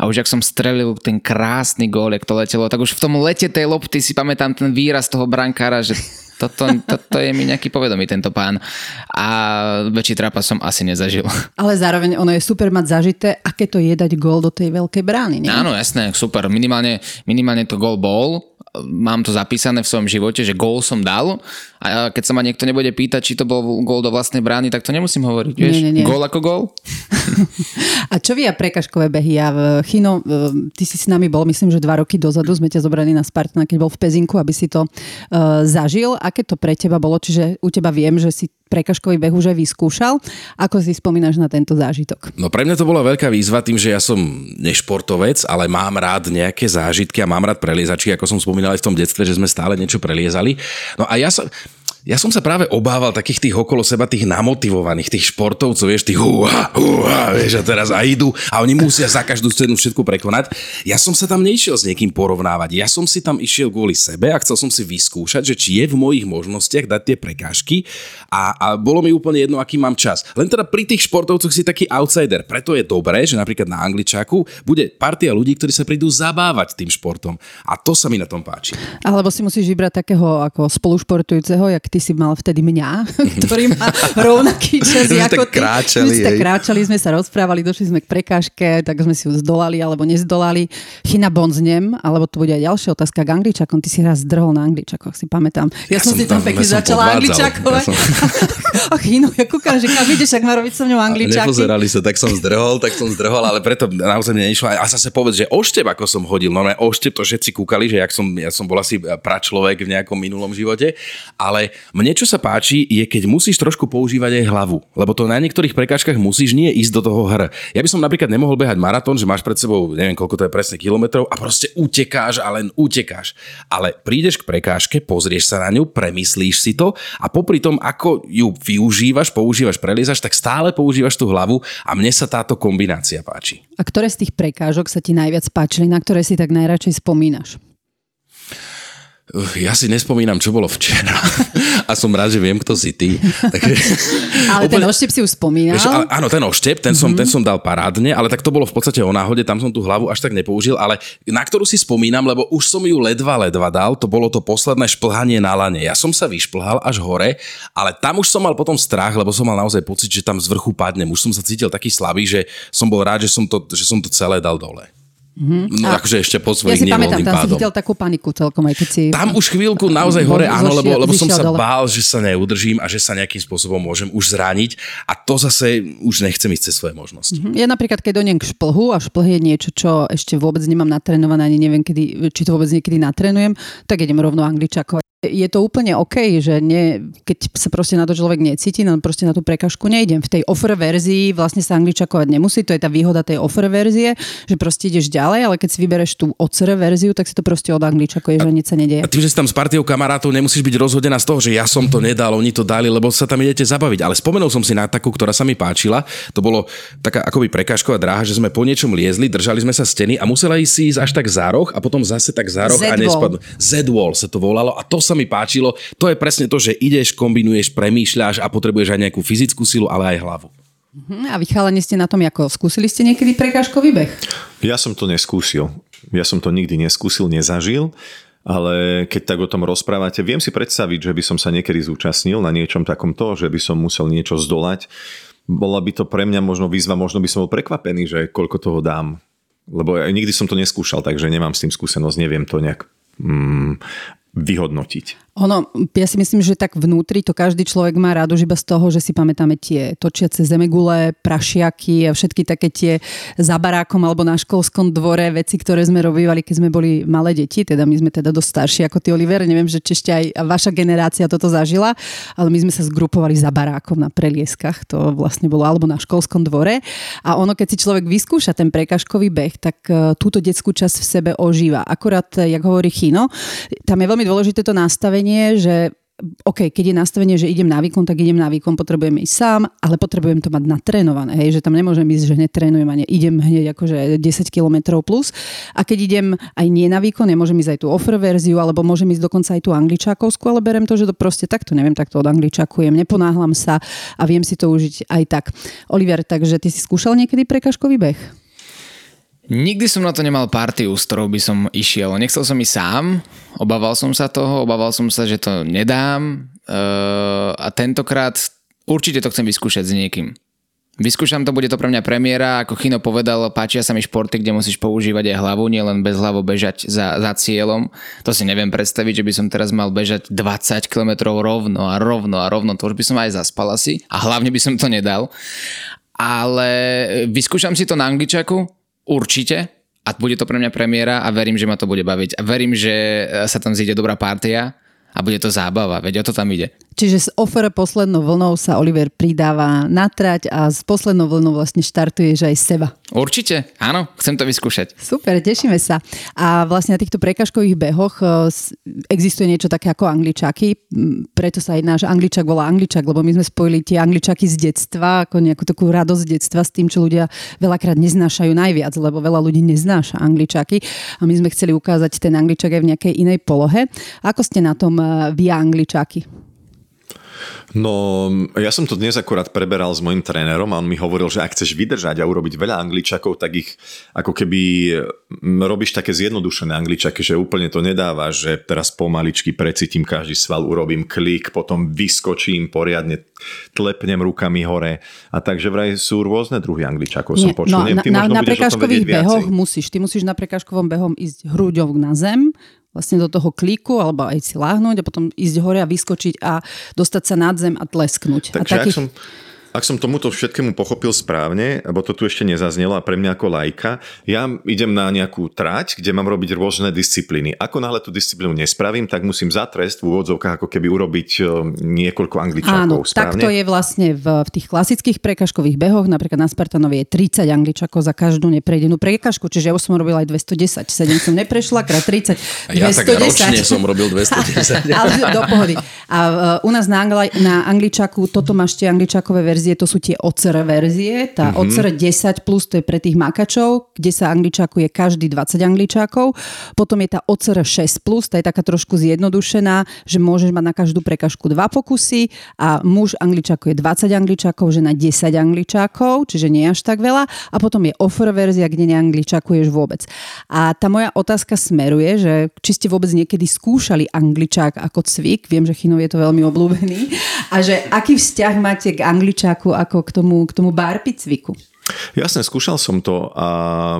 a už ak som strelil ten krásny gól, jak to letelo, tak už v tom lete tej lopty si pamätám ten výraz toho brankára, že toto, toto je mi nejaký povedomý tento pán. A väčší trápa som asi nezažil. Ale zároveň ono je super mať zažité, aké to je dať gól do tej veľkej brány. Nie? Áno, jasné, super. Minimálne, minimálne to gól bol mám to zapísané v svojom živote, že gól som dal a keď sa ma niekto nebude pýtať, či to bol gól do vlastnej brány, tak to nemusím hovoriť. Vieš? Nie, nie, nie. Gól ako gól. a čo vy a prekažkové behy? Ja Chino, ty si s nami bol, myslím, že dva roky dozadu sme ťa zobrali na Spartana, keď bol v Pezinku, aby si to uh, zažil. Aké to pre teba bolo? Čiže u teba viem, že si prekažkový beh už aj vyskúšal. Ako si spomínaš na tento zážitok? No pre mňa to bola veľká výzva tým, že ja som nešportovec, ale mám rád nejaké zážitky a mám rád preliezačky, ako som spomínal aj v tom detstve, že sme stále niečo preliezali. No a ja som, ja som sa práve obával takých tých okolo seba, tých namotivovaných, tých športovcov, vieš, tých húha, húha, vieš, a teraz a idú a oni musia za každú cenu všetko prekonať. Ja som sa tam nešiel s niekým porovnávať. Ja som si tam išiel kvôli sebe a chcel som si vyskúšať, že či je v mojich možnostiach dať tie prekážky a, a bolo mi úplne jedno, aký mám čas. Len teda pri tých športovcoch si taký outsider. Preto je dobré, že napríklad na Angličáku bude partia ľudí, ktorí sa prídu zabávať tým športom. A to sa mi na tom páči. Alebo si musíš vybrať takého ako spolušportujúceho, jak ty si mal vtedy mňa, ktorý má rovnaký čas ako ty. Kráčali, sme kráčali, sme sa rozprávali, došli sme k prekážke, tak sme si ju zdolali alebo nezdolali. Chyna bonznem, alebo to bude aj ďalšia otázka k angličakom. Ty si raz zdrhol na angličakoch, si pamätám. Ja, ja som, si tam pekne ja začala angličakovať. Ja som... A chynu, ja kúkam, že kam ideš, ak má robiť so mnou angličaky. Nepozerali sa, tak som zdrhol, tak som zdrhol, ale preto naozaj mne nešlo. A zase povedz, že oštep, ako som hodil, no oštep to všetci kúkali, že jak som, ja som bol asi pračlovek v nejakom minulom živote, ale Mne čo sa páči, je keď musíš trošku používať aj hlavu, lebo to na niektorých prekážkach musíš nie ísť do toho hr. Ja by som napríklad nemohol behať maratón, že máš pred sebou neviem koľko to je presne kilometrov a proste utekáš a len utekáš. Ale prídeš k prekážke, pozrieš sa na ňu, premyslíš si to a popri tom, ako ju využívaš, používaš, preliezaš, tak stále používaš tú hlavu a mne sa táto kombinácia páči. A ktoré z tých prekážok sa ti najviac páčili, na ktoré si tak najradšej spomínaš? Ja si nespomínam, čo bolo včera a som rád, že viem, kto si ty. Takže... ale úplne... ten oštep si už spomínal. Vieš, áno, ten oštep, ten, som, mm-hmm. ten som dal parádne, ale tak to bolo v podstate o náhode, tam som tú hlavu až tak nepoužil, ale na ktorú si spomínam, lebo už som ju ledva, ledva dal, to bolo to posledné šplhanie na lane. Ja som sa vyšplhal až hore, ale tam už som mal potom strach, lebo som mal naozaj pocit, že tam z vrchu padnem. Už som sa cítil taký slabý, že som bol rád, že som to, že som to celé dal dole. Mm-hmm. No akože ešte po svojich ja si pamätám, tam si videl takú paniku celkom, aj keď si... Tam už chvíľku naozaj hore, áno, lebo, lebo som sa dole. bál, že sa neudržím a že sa nejakým spôsobom môžem už zraniť a to zase už nechcem ísť cez svoje možnosti. Mm-hmm. Ja napríklad, keď dojem k šplhu a šplh je niečo, čo ešte vôbec nemám natrénované, ani neviem, kedy, či to vôbec niekedy natrénujem, tak idem rovno angličakovať je to úplne OK, že nie, keď sa proste na to človek necíti, no proste na tú prekažku nejdem. V tej offer verzii vlastne sa angličakovať nemusí, to je tá výhoda tej offer verzie, že proste ideš ďalej, ale keď si vybereš tú OCR verziu, tak si to proste od angličakuje, že nič sa nedieje. A tým, že si tam s partiou kamarátov nemusíš byť rozhodená z toho, že ja som to nedal, oni to dali, lebo sa tam idete zabaviť. Ale spomenul som si na takú, ktorá sa mi páčila. To bolo taká akoby prekážková dráha, že sme po niečom liezli, držali sme sa steny a musela ísť až tak za roh a potom zase tak za roh a nespadnú. Z-wall sa to volalo a to sa mi páčilo. To je presne to, že ideš, kombinuješ, premýšľaš a potrebuješ aj nejakú fyzickú silu, ale aj hlavu. Uh-huh. A vy chalani ste na tom ako? Skúsili ste niekedy prekážkový beh? Ja som to neskúsil. Ja som to nikdy neskúsil, nezažil ale keď tak o tom rozprávate, viem si predstaviť, že by som sa niekedy zúčastnil na niečom takomto, že by som musel niečo zdolať. Bola by to pre mňa možno výzva, možno by som bol prekvapený, že koľko toho dám. Lebo ja nikdy som to neskúšal, takže nemám s tým skúsenosť, neviem to nejak mm, vyhodnotiť. Ono, ja si myslím, že tak vnútri to každý človek má rád už iba z toho, že si pamätáme tie točiace zemegule, prašiaky a všetky také tie za barákom alebo na školskom dvore veci, ktoré sme robívali, keď sme boli malé deti, teda my sme teda dosť starší ako ty, Oliver, neviem, že či ešte aj vaša generácia toto zažila, ale my sme sa zgrupovali za barákom na prelieskach, to vlastne bolo alebo na školskom dvore. A ono, keď si človek vyskúša ten prekažkový beh, tak e, túto detskú časť v sebe ožíva. Akurát, jak hovorí Chino, tam je veľmi dôležité to nastavenie nastavenie, že OK, keď je nastavenie, že idem na výkon, tak idem na výkon, potrebujem ísť sám, ale potrebujem to mať natrénované, hej, že tam nemôžem ísť, že netrénujem a ne, idem hneď akože 10 km plus. A keď idem aj nie na výkon, ja môžem ísť aj tú offer verziu, alebo môžem ísť dokonca aj tú angličákovskú, ale berem to, že to proste takto neviem, takto od angličakujem, neponáhlam sa a viem si to užiť aj tak. Oliver, takže ty si skúšal niekedy prekažkový beh? Nikdy som na to nemal partiu, s ktorou by som išiel. Nechcel som ísť sám, obával som sa toho, obával som sa, že to nedám uh, a tentokrát určite to chcem vyskúšať s niekým. Vyskúšam to, bude to pre mňa premiéra, ako Chino povedal, páčia sa mi športy, kde musíš používať aj hlavu, nielen bez hlavo bežať za, za cieľom. To si neviem predstaviť, že by som teraz mal bežať 20 km rovno a rovno a rovno, to už by som aj zaspal asi a hlavne by som to nedal. Ale vyskúšam si to na angličaku, Určite. A bude to pre mňa premiéra a verím, že ma to bude baviť. A verím, že sa tam zíde dobrá partia a bude to zábava, veď o to tam ide. Čiže z ofere poslednou vlnou sa Oliver pridáva na trať a s poslednou vlnou vlastne štartuješ aj seba. Určite, áno, chcem to vyskúšať. Super, tešíme sa. A vlastne na týchto prekažkových behoch e, existuje niečo také ako angličaky, preto sa aj náš angličak volá angličak, lebo my sme spojili tie angličaky z detstva, ako nejakú takú radosť detstva s tým, čo ľudia veľakrát neznášajú najviac, lebo veľa ľudí neznáša angličaky a my sme chceli ukázať ten angličak aj v nejakej inej polohe. Ako ste na tom e, vy angličaky? No, ja som to dnes akurát preberal s mojim trénerom a on mi hovoril, že ak chceš vydržať a urobiť veľa angličakov, tak ich ako keby robíš také zjednodušené angličaky, že úplne to nedáva, že teraz pomaličky precítim každý sval, urobím klik, potom vyskočím poriadne, tlepnem rukami hore a takže vraj sú rôzne druhy angličakov. Nie, som počul. No, Neviem, ty na, na, na prekážkových behoch musíš, ty musíš na prekážkovom behom ísť hrúďov na zem, vlastne do toho kliku alebo aj si láhnuť a potom ísť hore a vyskočiť a dostať sa nad zem a tlesknúť. Takže a takých... ak som ak som tomuto všetkému pochopil správne, lebo to tu ešte nezaznelo a pre mňa ako lajka, ja idem na nejakú trať, kde mám robiť rôzne disciplíny. Ako náhle tú disciplínu nespravím, tak musím za trest v úvodzovkách ako keby urobiť e, niekoľko angličákov. Áno, správne? tak to je vlastne v, v tých klasických prekažkových behoch, napríklad na Spartanovi je 30 angličakov za každú neprejdenú prekažku, čiže ja už som robila aj 210, 7 som neprešla, krát 30, 210. Ja tak ročne som robil 210. Ale do pohody. A uh, u nás na, angli- na angličaku, toto máš tie angličakové verzie, to sú tie OCR verzie, tá mm-hmm. OCR 10 plus to je pre tých makačov, kde sa angličakuje každý 20 angličákov. Potom je tá OCR 6 plus, tá je taká trošku zjednodušená, že môžeš mať na každú prekažku dva pokusy a muž angličakuje 20 angličákov, žena 10 angličákov, čiže nie až tak veľa. A potom je offer verzia, kde neangličakuješ vôbec. A tá moja otázka smeruje, že či ste vôbec niekedy skúšali angličák ako cvik, viem, že Chinov je to veľmi obľúbený, a že aký vzťah máte k angličáku ako k tomu, k tomu barpi cviku? Jasne, skúšal som to a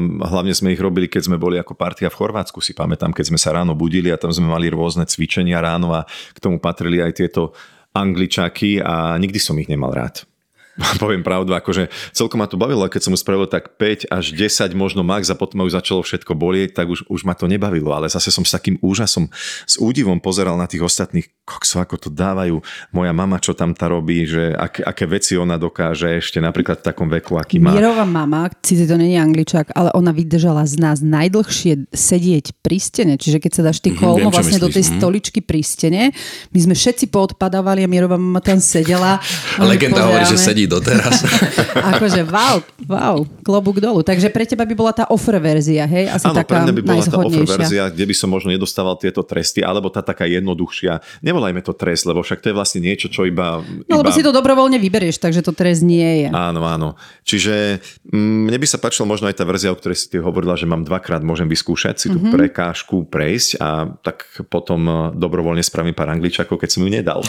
hlavne sme ich robili, keď sme boli ako partia v Chorvátsku, si pamätám, keď sme sa ráno budili a tam sme mali rôzne cvičenia ráno a k tomu patrili aj tieto angličaky a nikdy som ich nemal rád. poviem pravdu, akože celkom ma to bavilo, keď som mu spravil tak 5 až 10 možno max a potom ma už začalo všetko bolieť, tak už, už ma to nebavilo, ale zase som s takým úžasom, s údivom pozeral na tých ostatných, kokso, ako to dávajú, moja mama, čo tam tá robí, že ak, aké veci ona dokáže ešte napríklad v takom veku, aký má. Mierová mama, síce to není angličák, ale ona vydržala z nás najdlhšie sedieť pri stene, čiže keď sa dáš ty mhm, kolmo mm, vlastne myslíš. do tej mhm. stoličky pri stene, my sme všetci poodpadávali a Mierová mama tam sedela. Legenda hovorí, že sedí doteraz. akože wow, wow, klobúk dolu. Takže pre teba by bola tá offer verzia, hej? Asi Áno, taká pre mňa by bola tá offer verzia, kde by som možno nedostával tieto tresty, alebo tá taká jednoduchšia. Nevolajme to trest, lebo však to je vlastne niečo, čo iba... No lebo si to dobrovoľne vyberieš, takže to trest nie je. Áno, áno. Čiže mm, mne by sa páčila možno aj tá verzia, o ktorej si ty hovorila, že mám dvakrát môžem vyskúšať si tú mm-hmm. prekážku prejsť a tak potom e, dobrovoľne spravím pár angličakov, keď som ju nedal.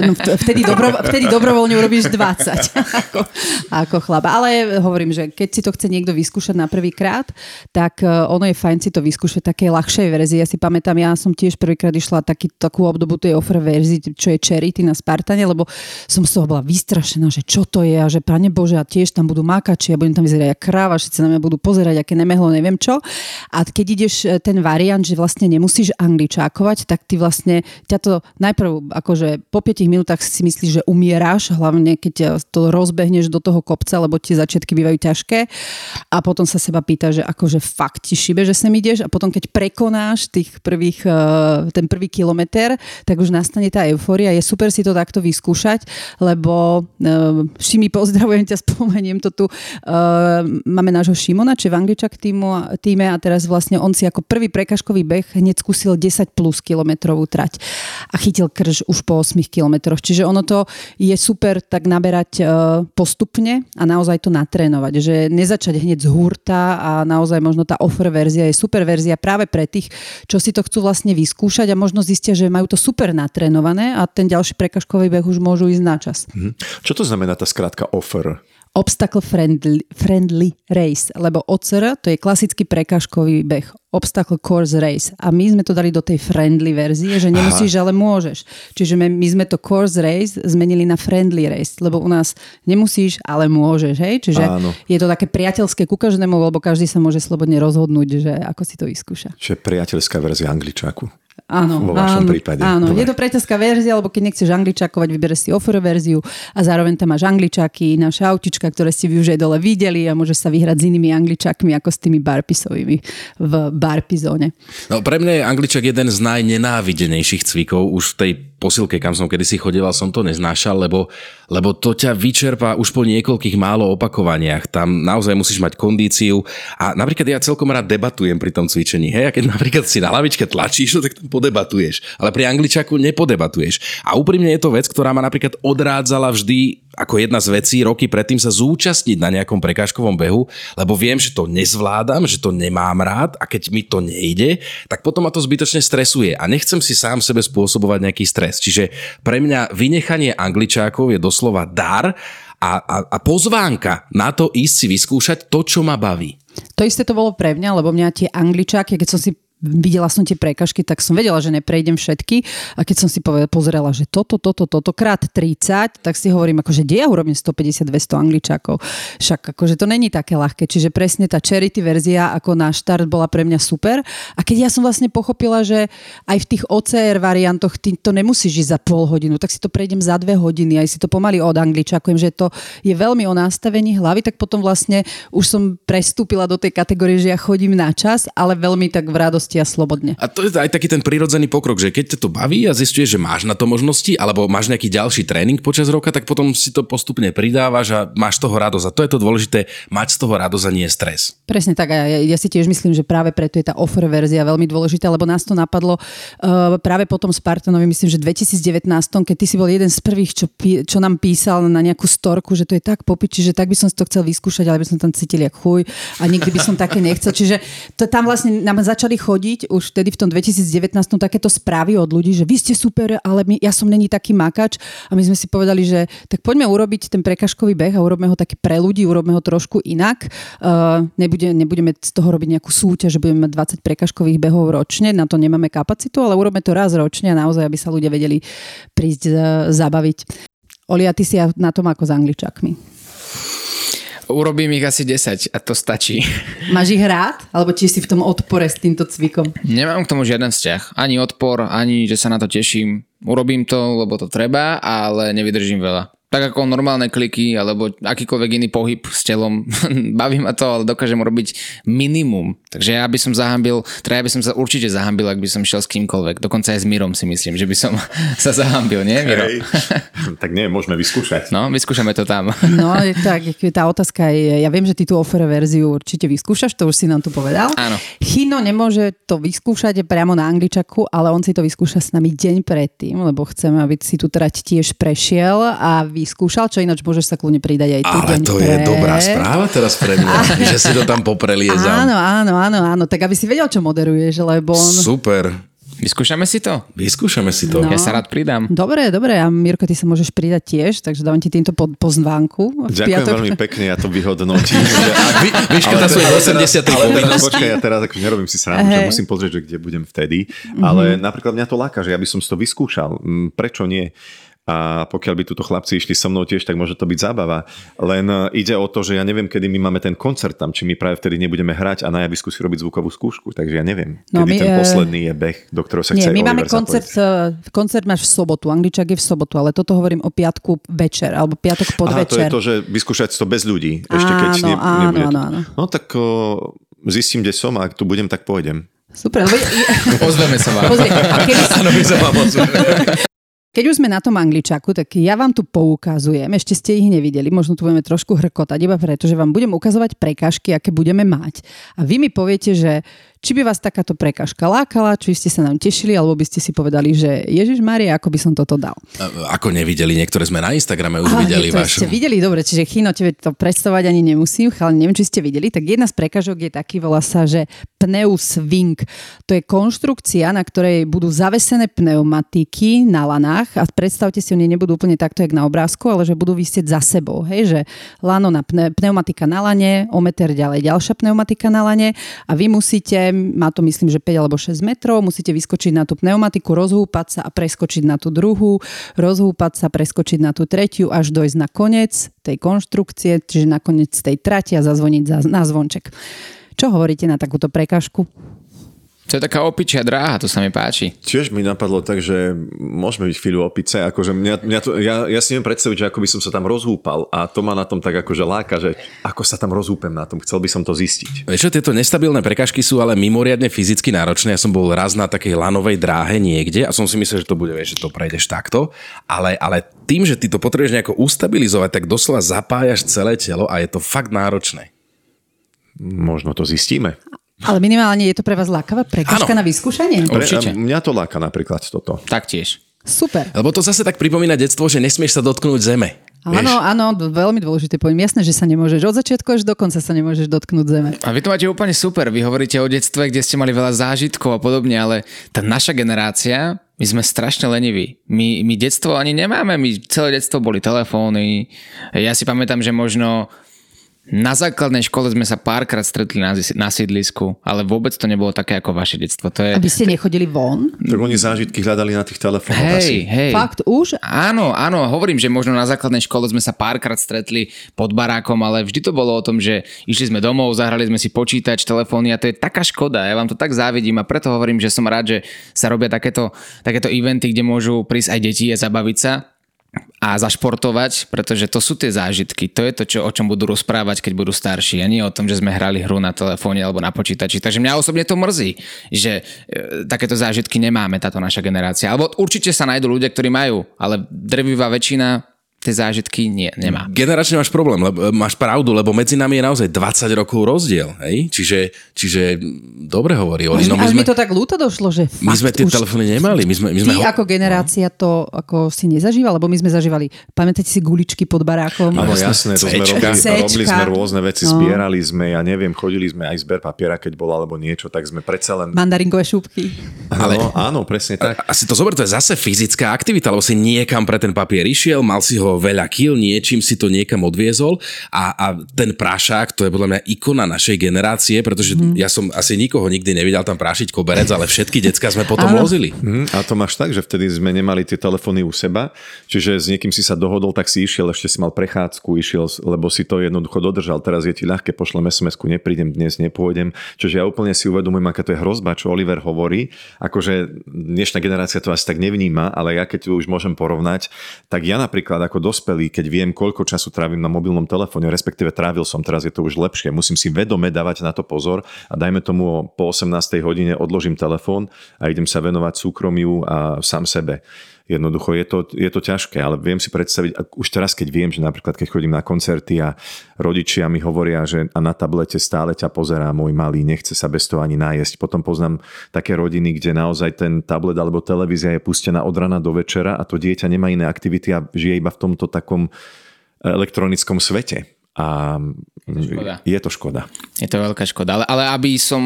No, vtedy, dobro, vtedy dobrovoľne urobíš 20 ako, ako chlap. Ale hovorím, že keď si to chce niekto vyskúšať na prvýkrát, tak e, ono je fajn si to vyskúšať také ľahšej verzii. Ja si pamätám, ja som tiež prvýkrát išla taký, takú obdobu tej offer verzii, čo je Charity na Spartane, lebo som z toho bola vystrašená, že čo to je a že pane Bože, a tiež tam budú makači a budem tam vyzerať ako kráva, všetci na mňa budú pozerať, aké nemehlo, neviem čo. A keď ideš e, ten variant, že vlastne nemusíš angličákovať, tak ty vlastne ťa to najprv akože po 5 minútach si myslíš, že umieráš, hlavne keď to rozbehneš do toho kopca, lebo tie začiatky bývajú ťažké a potom sa seba pýta, že akože fakt ti šibe, že sem ideš a potom keď prekonáš tých prvých, eh, ten prvý kilometr, tak už nastane tá eufória. Je super si to takto vyskúšať, lebo uh, Šimi, pozdravujem ťa, spomeniem to tu. Uh, máme nášho Šimona, či v Angličak týmu, týme a teraz vlastne on si ako prvý prekažkový beh hneď skúsil 10 plus kilometrovú trať a chytil krž už po 8 kilometroch. Čiže ono to je super tak naberať postupne a naozaj to natrénovať. Že nezačať hneď z hurta a naozaj možno tá offer verzia je super verzia práve pre tých, čo si to chcú vlastne vyskúšať a možno zistia, že majú to super natrénované a ten ďalší prekažkový beh už môžu ísť na čas. Mhm. Čo to znamená tá skratka offer? obstacle friendly, friendly race, lebo OCR to je klasický prekážkový beh, obstacle course race a my sme to dali do tej friendly verzie, že nemusíš, Aha. ale môžeš. Čiže my, my sme to course race zmenili na friendly race, lebo u nás nemusíš, ale môžeš, hej? Čiže Áno. je to také priateľské ku každému, lebo každý sa môže slobodne rozhodnúť, že ako si to vyskúša. Čiže priateľská verzia angličáku. Áno, vo vašom áno, prípade. Áno, Dobre. je to priateľská verzia, lebo keď nechceš angličakovať, vybereš si offer verziu a zároveň tam máš angličaky, naše autička, ktoré ste vy už aj dole videli a môžeš sa vyhrať s inými angličakmi ako s tými barpisovými v barpizóne. No pre mňa je angličak jeden z najnenávidenejších cvikov už v tej posilke, kam som kedysi chodil, som to neznášal, lebo, lebo to ťa vyčerpá už po niekoľkých málo opakovaniach. Tam naozaj musíš mať kondíciu a napríklad ja celkom rád debatujem pri tom cvičení. Hej, a keď napríklad si na lavičke tlačíš, no tak tam podebatuješ. Ale pri angličaku nepodebatuješ. A úprimne je to vec, ktorá ma napríklad odrádzala vždy ako jedna z vecí roky predtým sa zúčastniť na nejakom prekážkovom behu, lebo viem, že to nezvládam, že to nemám rád a keď mi to nejde, tak potom ma to zbytočne stresuje a nechcem si sám sebe spôsobovať nejaký stres. Čiže pre mňa vynechanie angličákov je doslova dar a, a, a pozvánka na to ísť si vyskúšať to, čo ma baví. To isté to bolo pre mňa, lebo mňa tie angličáky, keď som si videla som tie prekažky, tak som vedela, že neprejdem všetky. A keď som si pozrela, že toto, toto, toto krát 30, tak si hovorím, akože kde ja urobím 150-200 angličákov. Však akože to není také ľahké. Čiže presne tá charity verzia ako na štart bola pre mňa super. A keď ja som vlastne pochopila, že aj v tých OCR variantoch ty to nemusíš ísť za pol hodinu, tak si to prejdem za dve hodiny, aj si to pomaly od angličakujem, že to je veľmi o nastavení hlavy, tak potom vlastne už som prestúpila do tej kategórie, že ja chodím na čas, ale veľmi tak v radosti a slobodne. A to je aj taký ten prirodzený pokrok, že keď ťa to baví a zistuješ, že máš na to možnosti, alebo máš nejaký ďalší tréning počas roka, tak potom si to postupne pridávaš a máš toho radosť. A to je to dôležité, mať z toho radosť a nie stres. Presne tak. A ja, ja si tiež myslím, že práve preto je tá offer verzia veľmi dôležitá, lebo nás to napadlo uh, práve potom Spartanovi, myslím, že 2019, keď ty si bol jeden z prvých, čo, pí, čo nám písal na nejakú storku, že to je tak popiči, že tak by som si to chcel vyskúšať, ale by som tam cítil jak chuj a nikdy by som také nechcel. Čiže to, tam vlastne nám začali chodiť už vtedy v tom 2019 takéto správy od ľudí, že vy ste super, ale my, ja som není taký makač a my sme si povedali, že tak poďme urobiť ten prekažkový beh a urobme ho taký pre ľudí, urobme ho trošku inak. Uh, nebude, nebudeme z toho robiť nejakú súťaž, že budeme mať 20 prekažkových behov ročne, na to nemáme kapacitu, ale urobme to raz ročne a naozaj, aby sa ľudia vedeli prísť uh, zabaviť. Olia, ty si na tom ako s angličakmi. Urobím ich asi 10 a to stačí. Máš ich rád? Alebo či si v tom odpore s týmto cvikom? Nemám k tomu žiaden vzťah. Ani odpor, ani že sa na to teším. Urobím to, lebo to treba, ale nevydržím veľa tak ako normálne kliky alebo akýkoľvek iný pohyb s telom. Baví ma to, ale dokážem robiť minimum. Takže ja by som zahambil, teda ja by som sa určite zahambil, ak by som šiel s kýmkoľvek. Dokonca aj s Mirom si myslím, že by som sa zahambil, nie Miro? Hej. tak nie, môžeme vyskúšať. No, vyskúšame to tam. no, tak, tá otázka je, ja viem, že ty tú offer verziu určite vyskúšaš, to už si nám tu povedal. Áno. Chino nemôže to vyskúšať priamo na angličaku, ale on si to vyskúša s nami deň predtým, lebo chceme, aby si tu trať tiež prešiel a vy vyskúšal, čo ináč môžeš sa kľudne pridať aj tu. Ale to pre... je dobrá správa teraz pre mňa, že si to tam popreliezam. Áno, áno, áno, áno, tak aby si vedel, čo moderuješ, lebo on... Super. Vyskúšame si to? Vyskúšame si to. No. Ja sa rád pridám. Dobre, dobre. A Mirko, ty sa môžeš pridať tiež, takže dávam ti týmto po, pozvánku. Ďakujem piatok. veľmi pekne, ja to vyhodnotím. Vyškrta svoje 80. povinnosti. Počkaj, ja teraz ako nerobím si srandu, hey. že musím pozrieť, že kde budem vtedy. Mm-hmm. Ale napríklad mňa to láka, že ja by som si to vyskúšal. Mm, prečo nie? A pokiaľ by túto chlapci išli so mnou tiež, tak môže to byť zábava. Len e, ide o to, že ja neviem, kedy my máme ten koncert tam, či my práve vtedy nebudeme hrať a na javisku si robiť zvukovú skúšku, takže ja neviem, no, kedy my, ten e, posledný je beh, do ktorého sa nie, chce my Oliver máme koncert, zapojiť. E, koncert máš v sobotu, Angličak je v sobotu, ale toto hovorím o piatku večer, alebo piatok podvečer. Aha, to je to, že vyskúšať to bez ľudí, ešte keď áno, ne, áno, nebude áno, áno. No tak o, zistím, kde som a ak tu budem, tak pôjdem. Super. Pozveme sa vám. Pozri, a kedy. Áno, my sa vám keď už sme na tom angličaku, tak ja vám tu poukazujem, ešte ste ich nevideli, možno tu budeme trošku hrkotať, iba preto, že vám budem ukazovať prekážky, aké budeme mať. A vy mi poviete, že či by vás takáto prekažka lákala, či ste sa nám tešili, alebo by ste si povedali, že Ježiš Maria, ako by som toto dal. Ako nevideli, niektoré sme na Instagrame už Ale videli vašu. ste videli, dobre, čiže Chino, tebe to predstavovať ani nemusím, ale neviem, či ste videli, tak jedna z prekažok je taký, volá sa, že pneuswing. To je konštrukcia, na ktorej budú zavesené pneumatiky na lanách a predstavte si, oni nebudú úplne takto, jak na obrázku, ale že budú vysieť za sebou. Hej, že lano na pne, pneumatika na lane, o meter ďalej ďalšia pneumatika na lane a vy musíte má to myslím, že 5 alebo 6 metrov, musíte vyskočiť na tú pneumatiku, rozhúpať sa a preskočiť na tú druhú, rozhúpať sa, preskočiť na tú tretiu, až dojsť na koniec tej konštrukcie, čiže na koniec tej trati a zazvoniť na zvonček. Čo hovoríte na takúto prekažku? To je taká opičia dráha, to sa mi páči. Tiež mi napadlo tak, že môžeme byť chvíľu opice, akože mňa, mňa to, ja, ja si neviem predstaviť, že ako by som sa tam rozhúpal a to ma na tom tak akože láka, že ako sa tam rozhúpem na tom, chcel by som to zistiť. Vieš čo, tieto nestabilné prekažky sú ale mimoriadne fyzicky náročné. Ja som bol raz na takej lanovej dráhe niekde a som si myslel, že to bude, vieš, že to prejdeš takto, ale, ale tým, že ty to potrebuješ nejako ustabilizovať, tak doslova zapájaš celé telo a je to fakt náročné. Možno to zistíme. Ale minimálne je to pre vás lákavá prekažka na vyskúšanie? Určite. Mňa to láka napríklad toto. Taktiež. Super. Lebo to zase tak pripomína detstvo, že nesmieš sa dotknúť zeme. Áno, áno, veľmi dôležité pojem. Jasné, že sa nemôžeš. Od začiatku až do konca sa nemôžeš dotknúť zeme. A vy to máte úplne super. Vy hovoríte o detstve, kde ste mali veľa zážitkov a podobne, ale tá naša generácia, my sme strašne leniví. My, my detstvo ani nemáme. My celé detstvo boli telefóny. Ja si pamätám, že možno Na základnej škole sme sa párkrát stretli na, na sídlisku, ale vôbec to nebolo také ako vaše detstvo. To je... Aby ste nechodili von? Tak oni zážitky hľadali na tých telefónoch Hej, asi. hej. Fakt už? Áno, áno, hovorím, že možno na základnej škole sme sa párkrát stretli pod barákom, ale vždy to bolo o tom, že išli sme domov, zahrali sme si počítač, telefóny a to je taká škoda. Ja vám to tak závidím a preto hovorím, že som rád, že sa robia takéto, takéto eventy, kde môžu prísť aj deti a zabaviť sa a zašportovať, pretože to sú tie zážitky. To je to, čo, o čom budú rozprávať, keď budú starší. A nie o tom, že sme hrali hru na telefóne alebo na počítači. Takže mňa osobne to mrzí, že e, takéto zážitky nemáme, táto naša generácia. Alebo určite sa nájdú ľudia, ktorí majú, ale drvivá väčšina tie zážitky nie, nemá. Generačne máš problém, lebo, máš pravdu, lebo medzi nami je naozaj 20 rokov rozdiel, hej? Čiže, čiže dobre hovorí Oli. No, my, sme, mi to tak ľúto došlo, že My sme tie už... telefóny nemali. My sme, my sme Ty ho... ako generácia to ako si nezažíval, lebo my sme zažívali, pamätáte si guličky pod barákom? Áno, jasné, to sme robili, robili sme rôzne veci, No. zbierali sme, ja neviem, chodili sme aj zber papiera, keď bol alebo niečo, tak sme predsa len... Mandaringové šupky. Ale... No, áno, presne tak. Asi to zober, to je zase fyzická aktivita, lebo si niekam pre ten papier išiel, mal si ho veľa kil, niečím si to niekam odviezol a, a ten prášák, to je podľa mňa ikona našej generácie, pretože Mhm. mm. ja som asi nikoho nikdy nevidel tam prášiť koberec, ale všetky decka sme potom Áno. lozili. Hm, a to máš tak, že vtedy sme nemali tie telefóny u seba, čiže s niekým si sa dohodol, tak si išiel, ešte si mal prechádzku, išiel, lebo si to jednoducho dodržal. Teraz je ti ľahké, pošlem SMS-ku, neprídem dnes, nepôjdem. Čiže ja úplne si uvedomujem, aká to je hrozba, čo Oliver hovorí. Akože dnešná generácia to asi tak nevníma, ale ja keď to už môžem porovnať, tak ja napríklad ako dospelý, keď viem, koľko času trávim na mobilnom telefóne, respektíve trávil som, teraz je to už lepšie, musím si vedome dávať na to pozor a dajme tomu po 18. hodine odložím telefón a idem sa venovať súkromiu a sám sebe. Jednoducho je to, je to ťažké, ale viem si predstaviť, už teraz keď viem, že napríklad keď chodím na koncerty a rodičia mi hovoria, že a na tablete stále ťa pozerá môj malý, nechce sa bez toho ani nájsť. Potom poznám také rodiny, kde naozaj ten tablet alebo televízia je pustená od rana do večera a to dieťa nemá iné aktivity a žije iba v tomto takom elektronickom svete. A škoda. je to škoda. Je to veľká škoda. Ale, ale aby som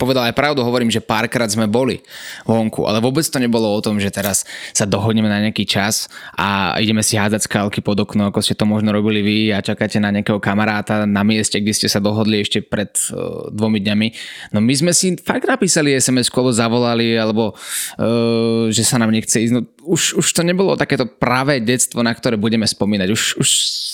povedal aj pravdu, hovorím, že párkrát sme boli vonku, ale vôbec to nebolo o tom, že teraz sa dohodneme na nejaký čas a ideme si hádzať skalky pod okno, ako ste to možno robili vy a čakáte na nejakého kamaráta na mieste, kde ste sa dohodli ešte pred uh, dvomi dňami. No my sme si fakt napísali SMS, alebo zavolali, alebo uh, že sa nám nechce ísť. No, už, už to nebolo takéto pravé detstvo, na ktoré budeme spomínať. Už, už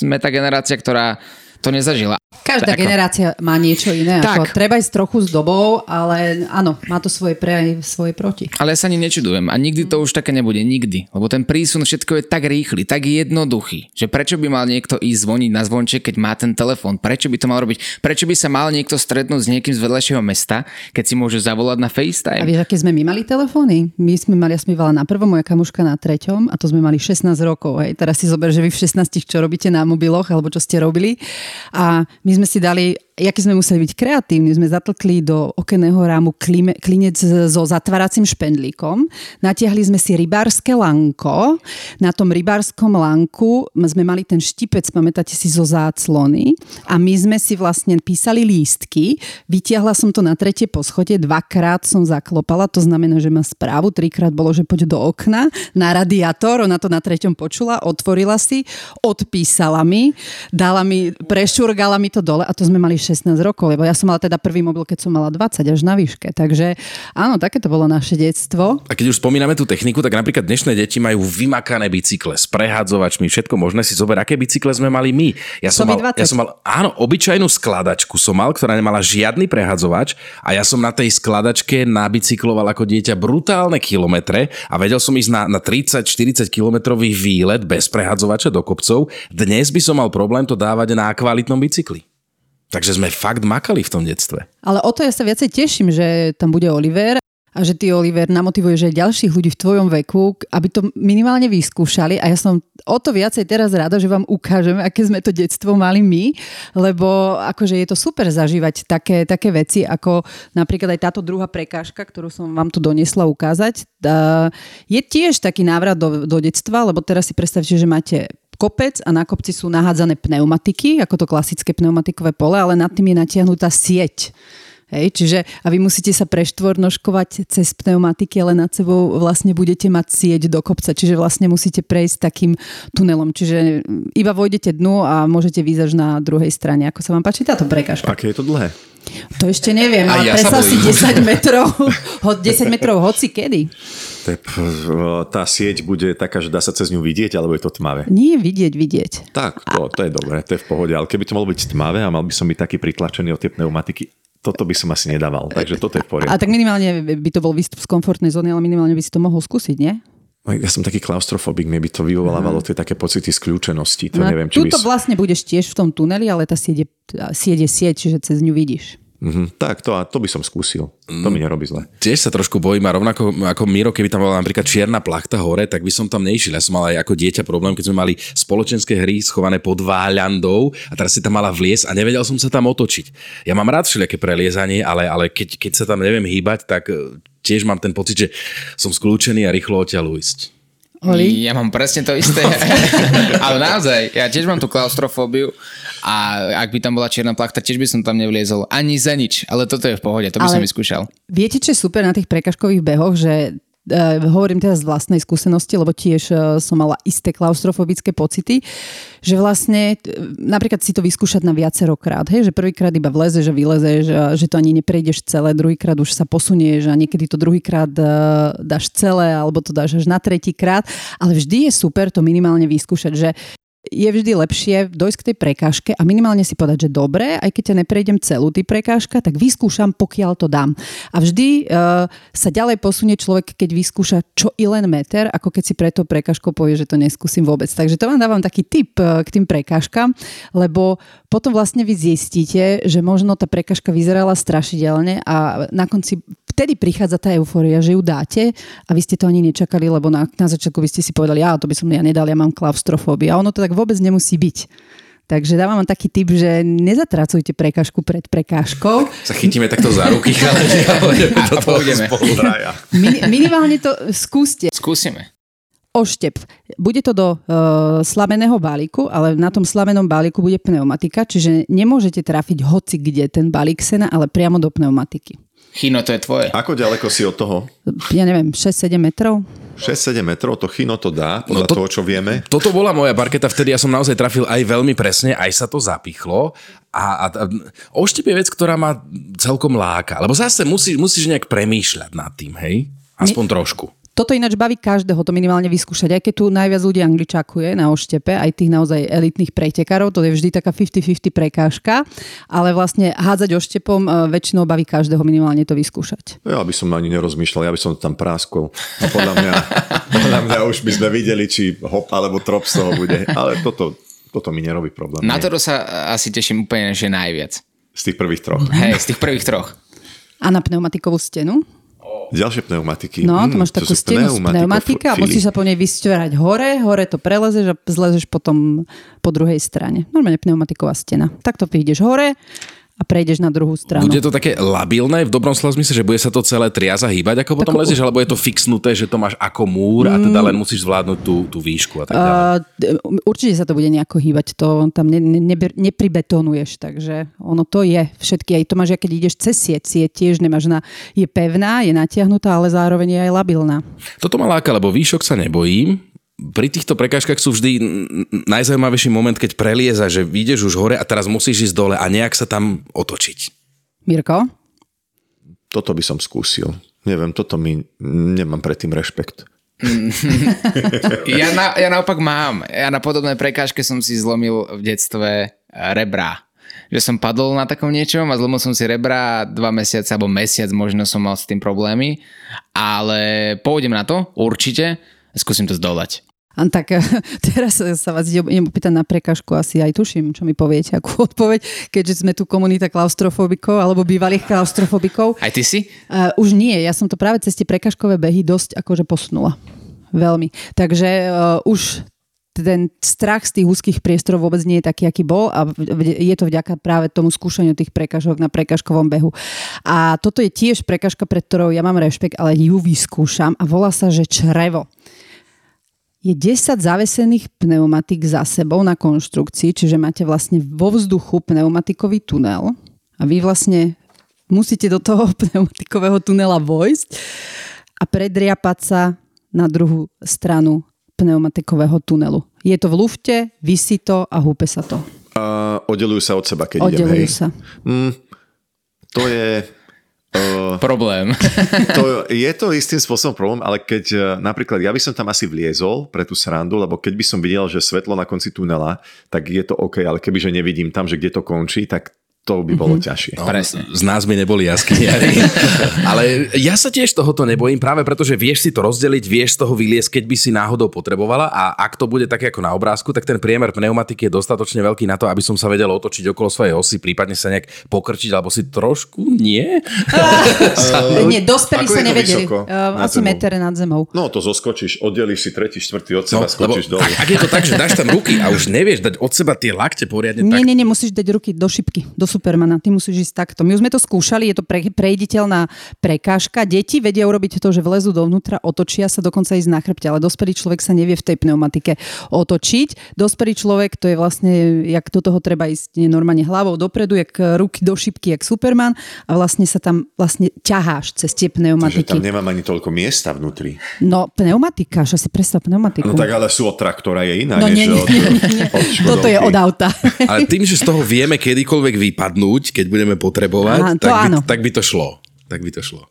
sme tá generácia, ktorá to nezažila. Každá Ako- generácia má niečo iné. Tak. Ako, treba ísť trochu s dobou, ale áno, má to svoje pre aj svoje proti. Ale ja sa ani nečudujem a nikdy to už také nebude, nikdy. Lebo ten prísun všetko je tak rýchly, tak jednoduchý, že prečo by mal niekto ísť zvoniť na zvonček, keď má ten telefón? Prečo by to mal robiť? Prečo by sa mal niekto stretnúť s niekým z vedľajšieho mesta, keď si môže zavolať na A FaceTime? vieš, aké sme my mali telefóny? My sme mali, ja som na prvom, moja kamuška na treťom a to sme mali 16 rokov. Hej. Teraz si zober, že vy v 16 čo robíte na mobiloch alebo čo ste robili. A my sme si dali jaký sme museli byť kreatívni, sme zatlkli do okenného rámu klime, klinec so zatváracím špendlíkom, natiahli sme si rybárske lanko, na tom rybárskom lanku sme mali ten štipec, pamätáte si, zo záclony. A my sme si vlastne písali lístky, vytiahla som to na tretie poschodie, dvakrát som zaklopala, to znamená, že má správu, trikrát bolo, že poď do okna, na radiátor, ona to na treťom počula, otvorila si, odpísala mi, dala mi, prešurgala mi to dole a to sme mali 16 rokov, lebo ja som mala teda prvý mobil, keď som mala 20 až na výške. Takže áno, také to bolo naše detstvo. A keď už spomíname tú techniku, tak napríklad dnešné deti majú vymakané bicykle s prehádzovačmi, všetko možné si zober, aké bicykle sme mali my. Ja som, mal, 120. ja som mal, áno, obyčajnú skladačku som mal, ktorá nemala žiadny prehádzovač a ja som na tej skladačke nabicykloval ako dieťa brutálne kilometre a vedel som ísť na, na 30-40 kilometrový výlet bez prehádzovača do kopcov. Dnes by som mal problém to dávať na kvalitnom bicykli. Takže sme fakt makali v tom detstve. Ale o to ja sa viacej teším, že tam bude Oliver a že ty, Oliver, namotivuješ aj ďalších ľudí v tvojom veku, aby to minimálne vyskúšali a ja som o to viacej teraz rada, že vám ukážem, aké sme to detstvo mali my, lebo akože je to super zažívať také, také veci, ako napríklad aj táto druhá prekážka, ktorú som vám tu donesla ukázať, je tiež taký návrat do, do detstva, lebo teraz si predstavte, že máte kopec a na kopci sú nahádzané pneumatiky, ako to klasické pneumatikové pole, ale nad tým je natiahnutá sieť Hej, čiže a vy musíte sa preštvornoškovať cez pneumatiky, ale nad sebou vlastne budete mať sieť do kopca, čiže vlastne musíte prejsť takým tunelom. Čiže iba vojdete dnu a môžete výzaž na druhej strane. Ako sa vám páči táto prekažka? Aké je to dlhé? To ešte neviem, ale ja predstav si 10 metrov, 10 metrov hoci kedy. Tá sieť bude taká, že dá sa cez ňu vidieť, alebo je to tmavé? Nie vidieť, vidieť. Tak, to, to je dobré, to je v pohode, ale keby to malo byť tmavé a mal by som byť taký pritlačený od tie pneumatiky, toto by som asi nedával, takže toto je v poriadku. A tak minimálne by to bol výstup z komfortnej zóny, ale minimálne by si to mohol skúsiť, nie? Ja som taký klaustrofobik, mne by to vyvolávalo tie také pocity skľúčenosti. To no, neviem, či tuto by... vlastne budeš tiež v tom tuneli, ale tá sieť je sieť, čiže cez ňu vidíš. Mm-hmm, tak, to, a to by som skúsil. To mi nerobí zle. Tiež sa trošku bojím a rovnako ako Miro, keby tam bola napríklad čierna plachta hore, tak by som tam nešiel. Ja som mal aj ako dieťa problém, keď sme mali spoločenské hry schované pod váľandou a teraz si tam mala vlies a nevedel som sa tam otočiť. Ja mám rád všelijaké preliezanie, ale, ale keď, keď sa tam neviem hýbať, tak e, tiež mám ten pocit, že som skľúčený a rýchlo odtiaľ ujsť. Oli? Ja mám presne to isté. ale naozaj, ja tiež mám tú klaustrofóbiu a ak by tam bola čierna plachta, tiež by som tam nevliezol ani za nič, ale toto je v pohode, to by ale som vyskúšal. Viete, čo je super na tých prekažkových behoch, že Uh, hovorím teraz z vlastnej skúsenosti, lebo tiež uh, som mala isté klaustrofobické pocity, že vlastne uh, napríklad si to vyskúšať na viacero krát, hej, že prvýkrát iba vlezeš a vylezeš, že to ani neprejdeš celé, druhýkrát už sa posunieš a niekedy to druhýkrát dáš celé alebo to dáš až na tretíkrát, ale vždy je super to minimálne vyskúšať, že je vždy lepšie dojsť k tej prekážke a minimálne si povedať, že dobre, aj keď ťa neprejdem celú ty prekážka, tak vyskúšam, pokiaľ to dám. A vždy uh, sa ďalej posunie človek, keď vyskúša čo i len meter, ako keď si preto prekážkou povie, že to neskúsim vôbec. Takže to vám dávam taký tip uh, k tým prekážkam, lebo potom vlastne vy zistíte, že možno tá prekážka vyzerala strašidelne a na konci vtedy prichádza tá euforia, že ju dáte a vy ste to ani nečakali, lebo na, na začiatku by ste si povedali, ja to by som ja nedal, ja mám klaustrofóbiu. A ono to tak vôbec nemusí byť. Takže dávam vám taký tip, že nezatracujte prekážku pred prekážkou. Sa chytíme takto za ruky, ale, a pôjdeme. Min, minimálne to skúste. Skúsime. Oštep. Bude to do uh, slameného balíku, ale na tom slamenom balíku bude pneumatika, čiže nemôžete trafiť hoci kde ten balík sena, ale priamo do pneumatiky. Chino, to je tvoje. Ako ďaleko si od toho? Ja neviem, 6-7 metrov. 6-7 metrov, to chino to dá, podľa no to, toho, čo vieme. Toto bola moja parketa, vtedy ja som naozaj trafil aj veľmi presne, aj sa to zapichlo. A, a, a oštep je vec, ktorá ma celkom láka. Lebo zase musíš, musíš nejak premýšľať nad tým, hej? Aspoň My... trošku. Toto ináč baví každého to minimálne vyskúšať, aj keď tu najviac ľudí angličakuje na oštepe, aj tých naozaj elitných pretekárov, to je vždy taká 50-50 prekážka, ale vlastne hádzať oštepom e, väčšinou baví každého minimálne to vyskúšať. Ja by som ani nerozmýšľal, ja by som tam práskol. A podľa mňa, podľa mňa už by sme videli, či hop alebo trop z toho bude. Ale toto, toto mi nerobí problém. Na to sa asi teším úplne, že najviac. Z tých prvých troch. Hej, z tých prvých troch. A na pneumatikovú stenu? Ďalšie pneumatiky. No, to máš mm, takú stenu z pneumatika a musíš sa po nej vystierať hore, hore to prelezeš a zlezeš potom po druhej strane. Normálne pneumatiková stena. Takto ideš hore, a prejdeš na druhú stranu. Bude to také labilné v dobrom slova zmysle, že bude sa to celé triaza hýbať, ako potom Tako... lezieš, alebo je to fixnuté, že to máš ako múr a teda mm. len musíš zvládnuť tú, tú výšku a tak ďalej. Uh, určite sa to bude nejako hýbať, to tam ne, ne, ne, nepribetonuješ, takže ono to je všetky, aj to máš, keď ideš cez sieť, sieť tiež nemáš na, je pevná, je natiahnutá, ale zároveň je aj labilná. Toto ma láka, lebo výšok sa nebojím, pri týchto prekážkach sú vždy najzaujímavejší moment, keď prelieza, že vyjdeš už hore a teraz musíš ísť dole a nejak sa tam otočiť. Mirko? Toto by som skúsil. Neviem, toto mi nemám predtým rešpekt. ja, na, ja naopak mám. Ja na podobnej prekážke som si zlomil v detstve rebra. Že som padol na takom niečom a zlomil som si rebra dva mesiace alebo mesiac možno som mal s tým problémy. Ale pôjdem na to, určite. Skúsim to zdolať. Tak teraz sa vás idem opýtať na prekažku, asi aj tuším, čo mi poviete, akú odpoveď, keďže sme tu komunita klaustrofobikov alebo bývalých klaustrofobikov. Aj ty si? Uh, už nie, ja som to práve cez tie prekažkové behy dosť akože posunula. Veľmi. Takže uh, už ten strach z tých úzkých priestorov vôbec nie je taký, aký bol a je to vďaka práve tomu skúšaniu tých prekažok na prekažkovom behu. A toto je tiež prekažka, pred ktorou ja mám rešpekt, ale ju vyskúšam a volá sa, že črevo je 10 zavesených pneumatik za sebou na konštrukcii, čiže máte vlastne vo vzduchu pneumatikový tunel a vy vlastne musíte do toho pneumatikového tunela vojsť a predriapať sa na druhú stranu pneumatikového tunelu. Je to v lufte, vysí to a húpe sa to. A oddelujú sa od seba, keď Oddelujú idem, hej? sa. Mm, to je... Problém. to, je to istým spôsobom problém, ale keď uh, napríklad ja by som tam asi vliezol pre tú srandu, lebo keď by som videl, že svetlo na konci tunela, tak je to OK, ale kebyže nevidím tam, že kde to končí, tak to by bolo mm-hmm. ťažšie. No, Presne. Z nás by neboli jaskyniari. Ale ja sa tiež tohoto nebojím, práve preto, že vieš si to rozdeliť, vieš z toho vyliesť, keď by si náhodou potrebovala a ak to bude tak ako na obrázku, tak ten priemer pneumatiky je dostatočne veľký na to, aby som sa vedel otočiť okolo svojej osy, prípadne sa nejak pokrčiť, alebo si trošku nie. Uh, nie, dospelí sa nevedeli. vysoko Uh, nad asi meter nad zemou. No to zoskočíš, oddelíš si tretí, štvrtý od seba, no, skočíš dolu. ak, ak je to tak, že dáš tam ruky a už nevieš dať od seba tie lakte poriadne, Nie, tak nie, nie, musíš dať ruky do šipky, do Supermana. Ty musíš ísť takto. My už sme to skúšali, je to pre, prejditeľná prekážka. Deti vedia urobiť to, že vlezú dovnútra, otočia sa, dokonca ísť na chrbte, ale dospelý človek sa nevie v tej pneumatike otočiť. Dospelý človek, to je vlastne, jak do toho treba ísť nie, normálne hlavou dopredu, jak ruky do šipky, jak Superman a vlastne sa tam vlastne ťaháš cez tie Takže pneumatiky. tam nemám ani toľko miesta vnútri. No, pneumatika, čo si predstav pneumatiku. No tak ale sú od traktora je iná, No nie, než nie, nie, nie. od Toto je od auta. Ale tým, že z toho vieme kedykoľvek vypadnúť, keď budeme potrebovať, to tak, by, tak by to šlo. Tak by to šlo.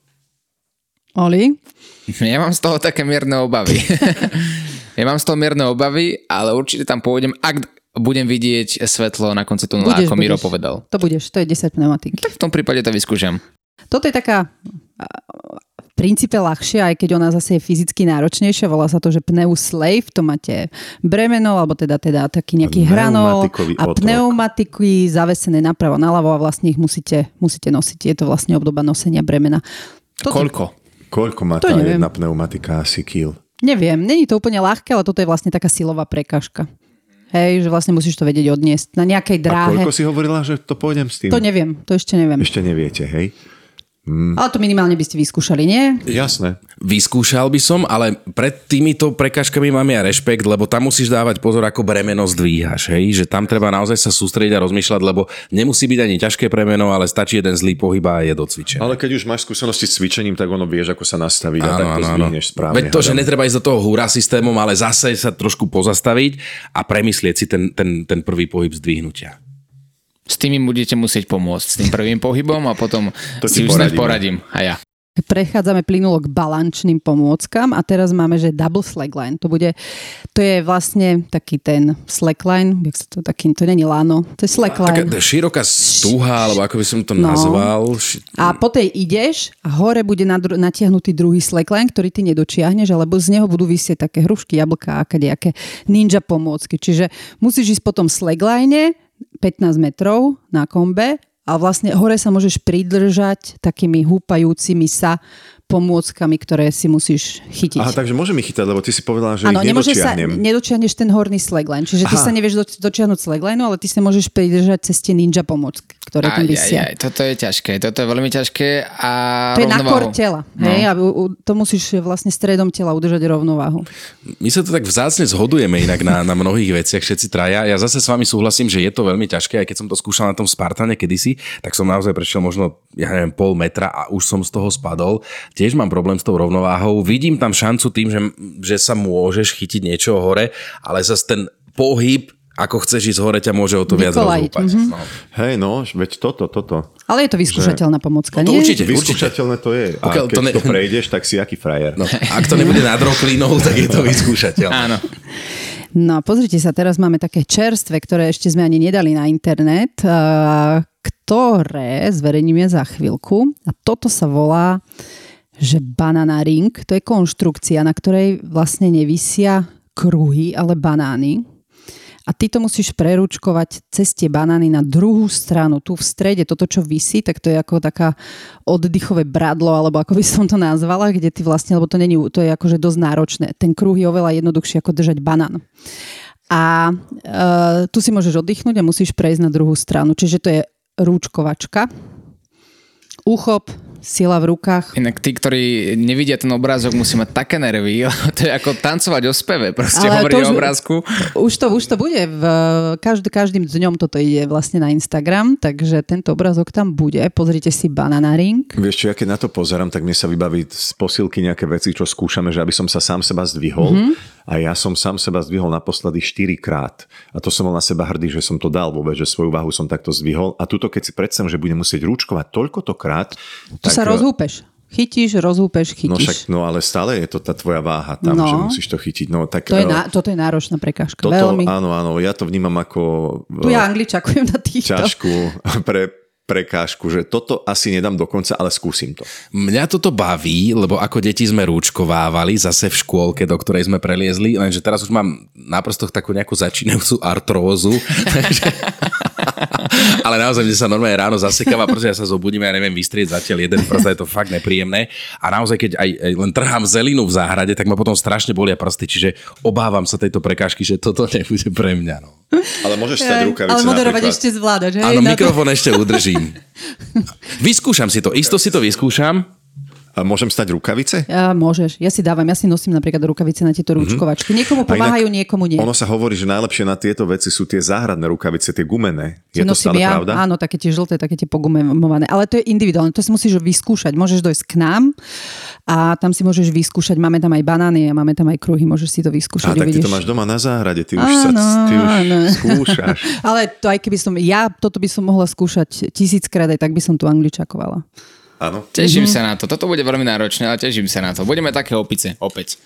Oli? Ja mám z toho také mierne obavy. ja mám z toho mierne obavy, ale určite tam pôjdem, ak budem vidieť svetlo na konci tunela, ako Miro povedal. To budeš, to je 10 pneumatik. Tak v tom prípade to vyskúšam. Toto je taká princípe ľahšia, aj keď ona zase je fyzicky náročnejšia. Volá sa to, že pneuslave, to máte bremeno, alebo teda, teda taký nejaký hranol a pneumatiky zavesené napravo, naľavo a vlastne ich musíte, musíte nosiť. Je to vlastne obdoba nosenia bremena. Toto, Koľko? Koľko má To tá neviem. jedna pneumatika asi kil? Neviem, není to úplne ľahké, ale toto je vlastne taká silová prekažka. Hej, že vlastne musíš to vedieť odniesť na nejakej A dráhe. koľko si hovorila, že to pôjdem s tým? To neviem, to ešte neviem. Ešte neviete, hej? Ale to minimálne by ste vyskúšali, nie? Jasné. Vyskúšal by som, ale pred týmito prekážkami mám ja rešpekt, lebo tam musíš dávať pozor, ako bremeno zdvíhaš, hej? že tam treba naozaj sa sústrediť a rozmýšľať, lebo nemusí byť ani ťažké bremeno, ale stačí jeden zlý pohyb a je docvičený. Ale keď už máš skúsenosti s cvičením, tak ono vieš, ako sa nastaviť a tak to zdvihneš správne. Veď to, že hádam. netreba ísť do toho húra systémom, ale zase sa trošku pozastaviť a premyslieť si ten, ten, ten prvý pohyb zdvihnutia. S tým im budete musieť pomôcť, s tým prvým pohybom a potom To si už poradím. A ja. Prechádzame plynulo k balančným pomôckam a teraz máme, že double slackline. To bude, to je vlastne taký ten slackline, jak sa to taký, to není lano, to je slackline. Taká široká stúha, alebo ako by som to No. nazval. A po tej ideš a hore bude nadru- natiahnutý druhý slackline, ktorý ty nedočiahneš, alebo z neho budú vysieť také hrušky, jablká a kadejaké ninja pomôcky. Čiže musíš ísť po tom slackline 15 metrov na kombe a vlastne hore sa môžeš pridržať takými húpajúcimi sa pomôckami, ktoré si musíš chytiť. Aha, takže môžem ich chytať, lebo ty si povedala, že Áno, ich nemôže sa, nedočiahnem. nedočiahneš ten horný slackline. Čiže ty Aha. sa nevieš do, dočiahnuť slackline, ale ty sa môžeš pridržať cez tie ninja pomôcky, ktoré tam Aj, aj, vysia. aj, toto je ťažké, toto je veľmi ťažké a To je na kor tela. No. Hej? A to musíš vlastne stredom tela udržať rovnováhu. My sa to tak vzácne zhodujeme inak na, na mnohých veciach, všetci traja. Ja zase s vami súhlasím, že je to veľmi ťažké, aj keď som to skúšal na tom Spartane kedysi, tak som naozaj prešiel možno, ja neviem, pol metra a už som z toho spadol. Tiež mám problém s tou rovnováhou. Vidím tam šancu tým, že, že sa môžeš chytiť niečo hore, ale zase ten pohyb, ako chceš ísť hore, ťa môže o to viac rozhúpať. mhm. No. Hej, no, veď toto, toto. Ale je to vyskúšateľná pomocka, No to nie? určite. Vyskúšateľné to je. A Pokiaľ keď to ne- to prejdeš, tak si aký frajer. No, ak to nebude nad roklínou, tak je to vyskúšateľné. Áno. No a pozrite sa, teraz máme také čerstve, ktoré ešte sme ani nedali na internet, ktoré zverejníme za chvíľku. A toto sa volá, že banana ring. To je konštrukcia, na ktorej vlastne nevisia kruhy, ale banány. A ty to musíš prerúčkovať cez tie banány na druhú stranu. Tu v strede, toto, čo vysí, tak to je ako taká oddychové bradlo, alebo ako by som to nazvala, kde ty vlastne, lebo to, není, to je akože dosť náročné. Ten kruh je oveľa jednoduchší ako držať banán. A e, tu si môžeš oddychnúť a musíš prejsť na druhú stranu. Čiže to je rúčkovačka. Úchop sila v rukách. Inak tí, ktorí nevidia ten obrázok, musí mať také nervy, to je ako tancovať o speve, proste hovoriť o obrázku. Už to, už to bude, v, každý, každým dňom toto ide vlastne na Instagram, takže tento obrázok tam bude. Pozrite si Banana Ring. Vieš čo, ja keď na to pozerám, tak mne sa vybaví z posilky nejaké veci, čo skúšame, že aby som sa sám seba zdvihol. Mm-hmm a ja som sám seba zdvihol naposledy 4 krát. A to som bol na seba hrdý, že som to dal vôbec, že svoju váhu som takto zdvihol. A tuto, keď si predstavím, že budem musieť rúčkovať toľkoto krát... Tu tak... sa rozhúpeš. Chytíš, rozhúpeš, chytíš. No však, no ale stále je to tá tvoja váha tam, no. že musíš to chytiť. No, tak, to je na, toto je náročná prekážka. Toto, Veľmi. Áno, áno, ja to vnímam ako... Tu ja angličakujem na týchto. Ťažkú pre, prekážku, že toto asi nedám do konca, ale skúsim to. Mňa toto baví, lebo ako deti sme rúčkovávali zase v škôlke, do ktorej sme preliezli, lenže teraz už mám naprosto takú nejakú začínajúcu artrózu. ale naozaj mi sa normálne ráno zasekáva, pretože ja sa zobudím a ja neviem vystrieť zatiaľ jeden prst, je to fakt nepríjemné. A naozaj, keď aj, aj len trhám zelinu v záhrade, tak ma potom strašne bolia prsty, čiže obávam sa tejto prekážky, že toto nebude pre mňa. No. Ale môžeš stať rukavice Ale moderovať napríklad. ešte zvládať, hej? Áno, mikrofón ešte udržím. Vyskúšam si to, isto si to vyskúšam. A môžem stať rukavice? Ja, môžeš. Ja si dávam, ja si nosím napríklad rukavice na tieto mhm. rúčkovačky. Niekomu pomáhajú, niekomu nie. Ono sa hovorí, že najlepšie na tieto veci sú tie záhradné rukavice, tie gumené. Je to stále ja, pravda? Áno, také tie žlté, také tie pogumované. Ale to je individuálne, to si musíš vyskúšať. Môžeš dojsť k nám a tam si môžeš vyskúšať. Máme tam aj banány a máme tam aj kruhy, môžeš si to vyskúšať. A tak ty to máš doma na záhrade, ty už, áno, sa, ty už áno. skúšaš. Ale to aj keby som, ja toto by som mohla skúšať tisíckrát, aj tak by som tu angličakovala. Áno. Teším mm-hmm. sa na to. Toto bude veľmi náročné, ale teším sa na to. Budeme také opice, opäť.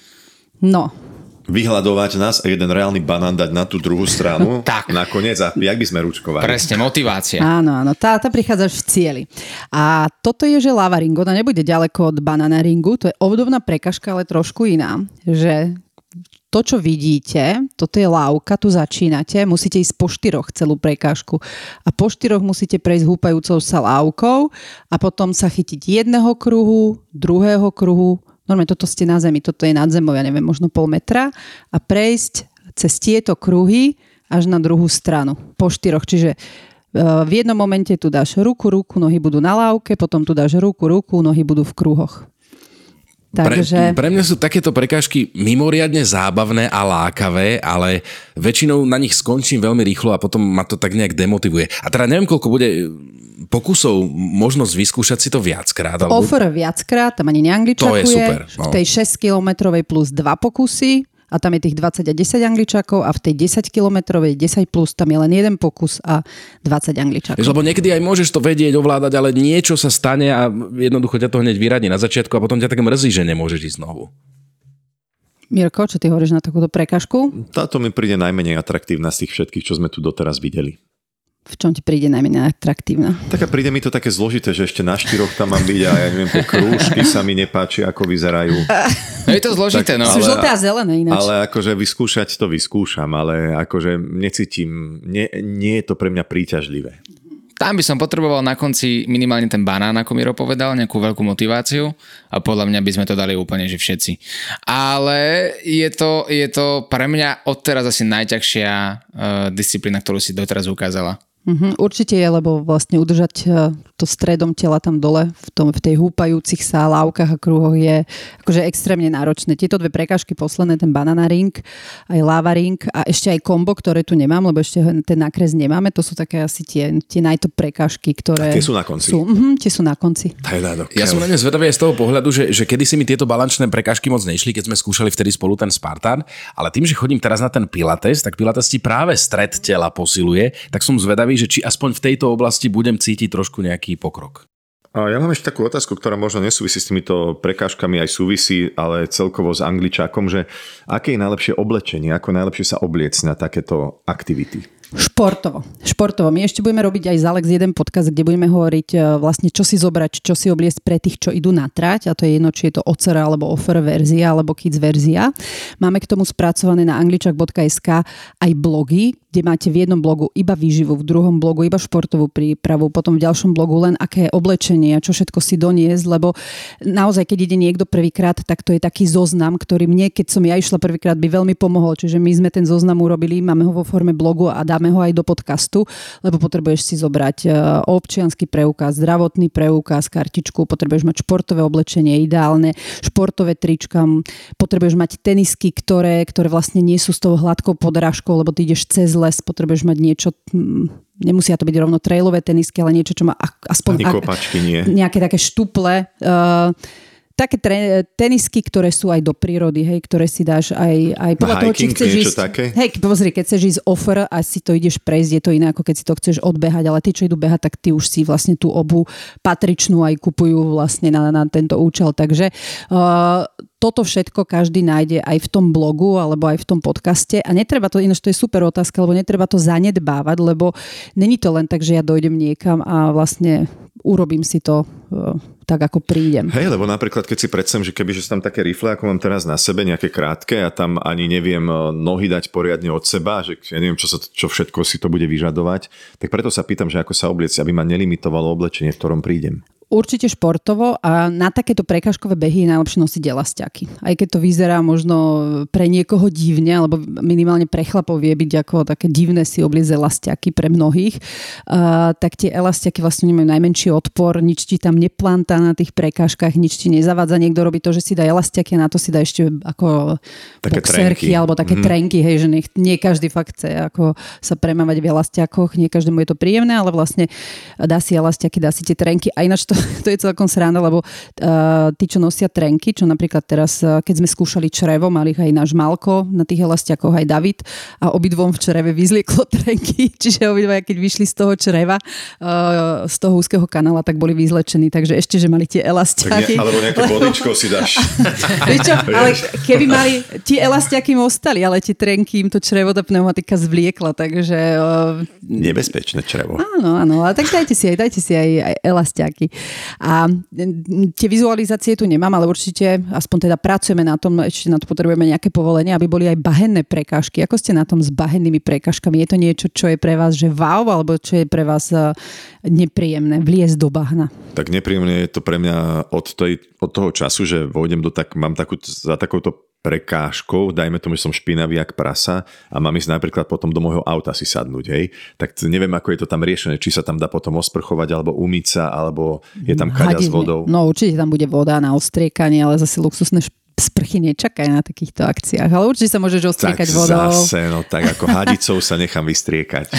No. Vyhľadovať nás a jeden reálny banán dať na tú druhú stranu. tak. Nakoniec a jak by sme ručkovali. Presne, motivácia. Áno, áno, tá, tá prichádzaš v cieli. A toto je, že lava ring, ona nebude ďaleko od banana ringu, to je obdobná prekažka, ale trošku iná. Že to, čo vidíte, toto je lávka, tu začínate, musíte ísť po štyroch celú prekážku. A po štyroch musíte prejsť húpajúcou sa lávkou a potom sa chytiť jedného kruhu, druhého kruhu, normálne toto ste na zemi, toto je nad zemou, ja neviem, možno pol metra a prejsť cez tieto kruhy až na druhú stranu, po štyroch. Čiže e, v jednom momente tu dáš ruku, ruku, nohy budú na lávke, potom tu dáš ruku, ruku, nohy budú v kruhoch. Takže... Pre, pre mňa sú takéto prekážky mimoriadne zábavné a lákavé, ale väčšinou na nich skončím veľmi rýchlo a potom ma to tak nejak demotivuje. A teda neviem, koľko bude pokusov možnosť vyskúšať si to viackrát. Alebo... Offer viackrát, tam ani neangličakuje. To je super. No. V tej 6-kilometrovej plus 2 pokusy a tam je tých 20 a 10 angličákov a v tej 10 kilometrovej 10 plus tam je len jeden pokus a 20 angličákov. Lebo niekedy aj môžeš to vedieť, ovládať, ale niečo sa stane a jednoducho ťa to hneď vyradí na začiatku a potom ťa tak mrzí, že nemôžeš ísť znovu. Mirko, čo ty hovoríš na takúto prekažku? Táto mi príde najmenej atraktívna z tých všetkých, čo sme tu doteraz videli v čom ti príde najmenej atraktívna? Tak a príde mi to také zložité, že ešte na štyroch tam mám byť a ja neviem, tie krúžky sa mi nepáči, ako vyzerajú. No je to zložité, tak, no. Sú žlté a zelené ináč. Ale akože vyskúšať to vyskúšam, ale akože necítim, nie, nie je to pre mňa príťažlivé. Tam by som potreboval na konci minimálne ten banán, ako Miro povedal, nejakú veľkú motiváciu a podľa mňa by sme to dali úplne, že všetci. Ale je to, je to pre mňa odteraz asi najťažšia uh, disciplína, ktorú si doteraz ukázala. Mm-hmm, určite je, lebo vlastne udržať e, to stredom tela tam dole v, tom, v tej húpajúcich sa lávkach a kruhoch je akože extrémne náročné. Tieto dve prekážky posledné, ten banana ring, aj lava ring a ešte aj kombo, ktoré tu nemám, lebo ešte ten nakres nemáme, to sú také asi tie, tie najtop prekážky, ktoré... A tie sú na konci. Sú, mm, tie sú na konci. Ja som na ne zvedavý aj z toho pohľadu, že, že kedy si mi tieto balančné prekážky moc nešli, keď sme skúšali vtedy spolu ten Spartan, ale tým, že chodím teraz na ten Pilates, tak Pilates ti práve stred tela posiluje, tak som zvedavý, že či aspoň v tejto oblasti budem cítiť trošku nejaký pokrok. A ja mám ešte takú otázku, ktorá možno nesúvisí s týmito prekážkami, aj súvisí, ale celkovo s angličákom, že aké je najlepšie oblečenie, ako najlepšie sa obliec na takéto aktivity? Športovo. Športovo. My ešte budeme robiť aj z Alex jeden podcast, kde budeme hovoriť e, vlastne, čo si zobrať, čo si obliecť pre tých, čo idú na trať. A to je jedno, či je to OCR alebo offer verzia alebo kids verzia. Máme k tomu spracované na angličak.sk aj blogy, kde máte v jednom blogu iba výživu, v druhom blogu iba športovú prípravu, potom v ďalšom blogu len aké oblečenie a čo všetko si doniesť, lebo naozaj, keď ide niekto prvýkrát, tak to je taký zoznam, ktorý mne, keď som ja išla prvýkrát, by veľmi pomohol. Čiže my sme ten zoznam urobili, máme ho vo forme blogu a dáme ho aj do podcastu, lebo potrebuješ si zobrať e, občiansky preukaz, zdravotný preukaz, kartičku, potrebuješ mať športové oblečenie ideálne, športové trička, potrebuješ mať tenisky, ktoré, ktoré vlastne nie sú s tou hladkou podrážkou, lebo ty ideš cez les, potrebuješ mať niečo nemusia to byť rovno trailové tenisky, ale niečo, čo má aspoň... Ani kopačky nie. Nejaké také štuple. Uh, také tre, tenisky, ktoré sú aj do prírody, hej, ktoré si dáš aj, aj podľa Na toho, či hiking, chceš niečo ísť. také? Hej, pozri, keď chceš ísť offer a si to ideš prejsť, je to iné, ako keď si to chceš odbehať, ale tí, čo idú behať, tak ty už si vlastne tú obu patričnú aj kupujú vlastne na, na tento účel. Takže uh, toto všetko každý nájde aj v tom blogu alebo aj v tom podcaste a netreba to, ináč to je super otázka, lebo netreba to zanedbávať, lebo není to len tak, že ja dojdem niekam a vlastne urobím si to uh, tak, ako prídem. Hej, lebo napríklad, keď si predstavím, že keby že tam také rifle, ako mám teraz na sebe, nejaké krátke a tam ani neviem e, nohy dať poriadne od seba, že ja neviem, čo, sa, čo všetko si to bude vyžadovať, tak preto sa pýtam, že ako sa obliecť, aby ma nelimitovalo oblečenie, v ktorom prídem. Určite športovo a na takéto prekažkové behy je najlepšie nosiť elastiaky. Aj keď to vyzerá možno pre niekoho divne, alebo minimálne pre chlapov vie byť ako také divné si obliecť elastiaky pre mnohých, uh, tak tie elastiaky vlastne nemajú najmenší odpor, nič ti tam neplantá na tých prekážkach, nič ti nezavádza. Niekto robí to, že si dá elastiaky a na to si dá ešte ako Také boxerky trenky. alebo také mm-hmm. trenky, hej, že nech, nie každý fakt chce ako sa premávať v elastiakoch, nie každému je to príjemné, ale vlastne dá si elastiaky, dá si tie trenky a ináč to, to je celkom sranda, lebo uh, tí, čo nosia trenky, čo napríklad teraz, uh, keď sme skúšali črevo, mali aj náš Malko na tých elastiakoch, aj David a obidvom v čreve vyzlieklo trenky, čiže obidva, keď vyšli z toho čreva, uh, z toho úzkeho kanála, tak boli vyzlečení, takže ešte, že mali tie Tak ne, elastiaky. alebo nejaké bodičko si dáš. Vieš čo, ale keby mali, tie elastiaky im ostali, ale tie trenky im to črevo, tá pneumatika zvliekla, takže uh, Nebezpečné črevo. áno, áno, ale tak dajte si aj, dajte si aj, aj elastiaky. A tie vizualizácie tu nemám, ale určite aspoň teda pracujeme na tom, ešte na to potrebujeme nejaké povolenie, aby boli aj bahenné prekážky. Ako ste na tom s bahennými prekážkami? Je to niečo, čo je pre vás, že wow, alebo čo je pre vás eh, nepríjemné, vliesť do bahna? Tak nepríjemne je to pre mňa od, tej, od toho času, že vojdem do tak, mám takú, za takouto prekážkou, dajme tomu, že som špinavý jak prasa a mám ísť napríklad potom do môjho auta si sadnúť, hej, tak neviem, ako je to tam riešené, či sa tam dá potom osprchovať, alebo umyť sa, alebo je tam kaďa s vodou. No určite tam bude voda na ostriekanie, ale zase luxusné šp- sprchy nečakajú na takýchto akciách. Ale určite sa môžeš tak ostriekať vodou. zase, no tak ako hadicou sa nechám vystriekať.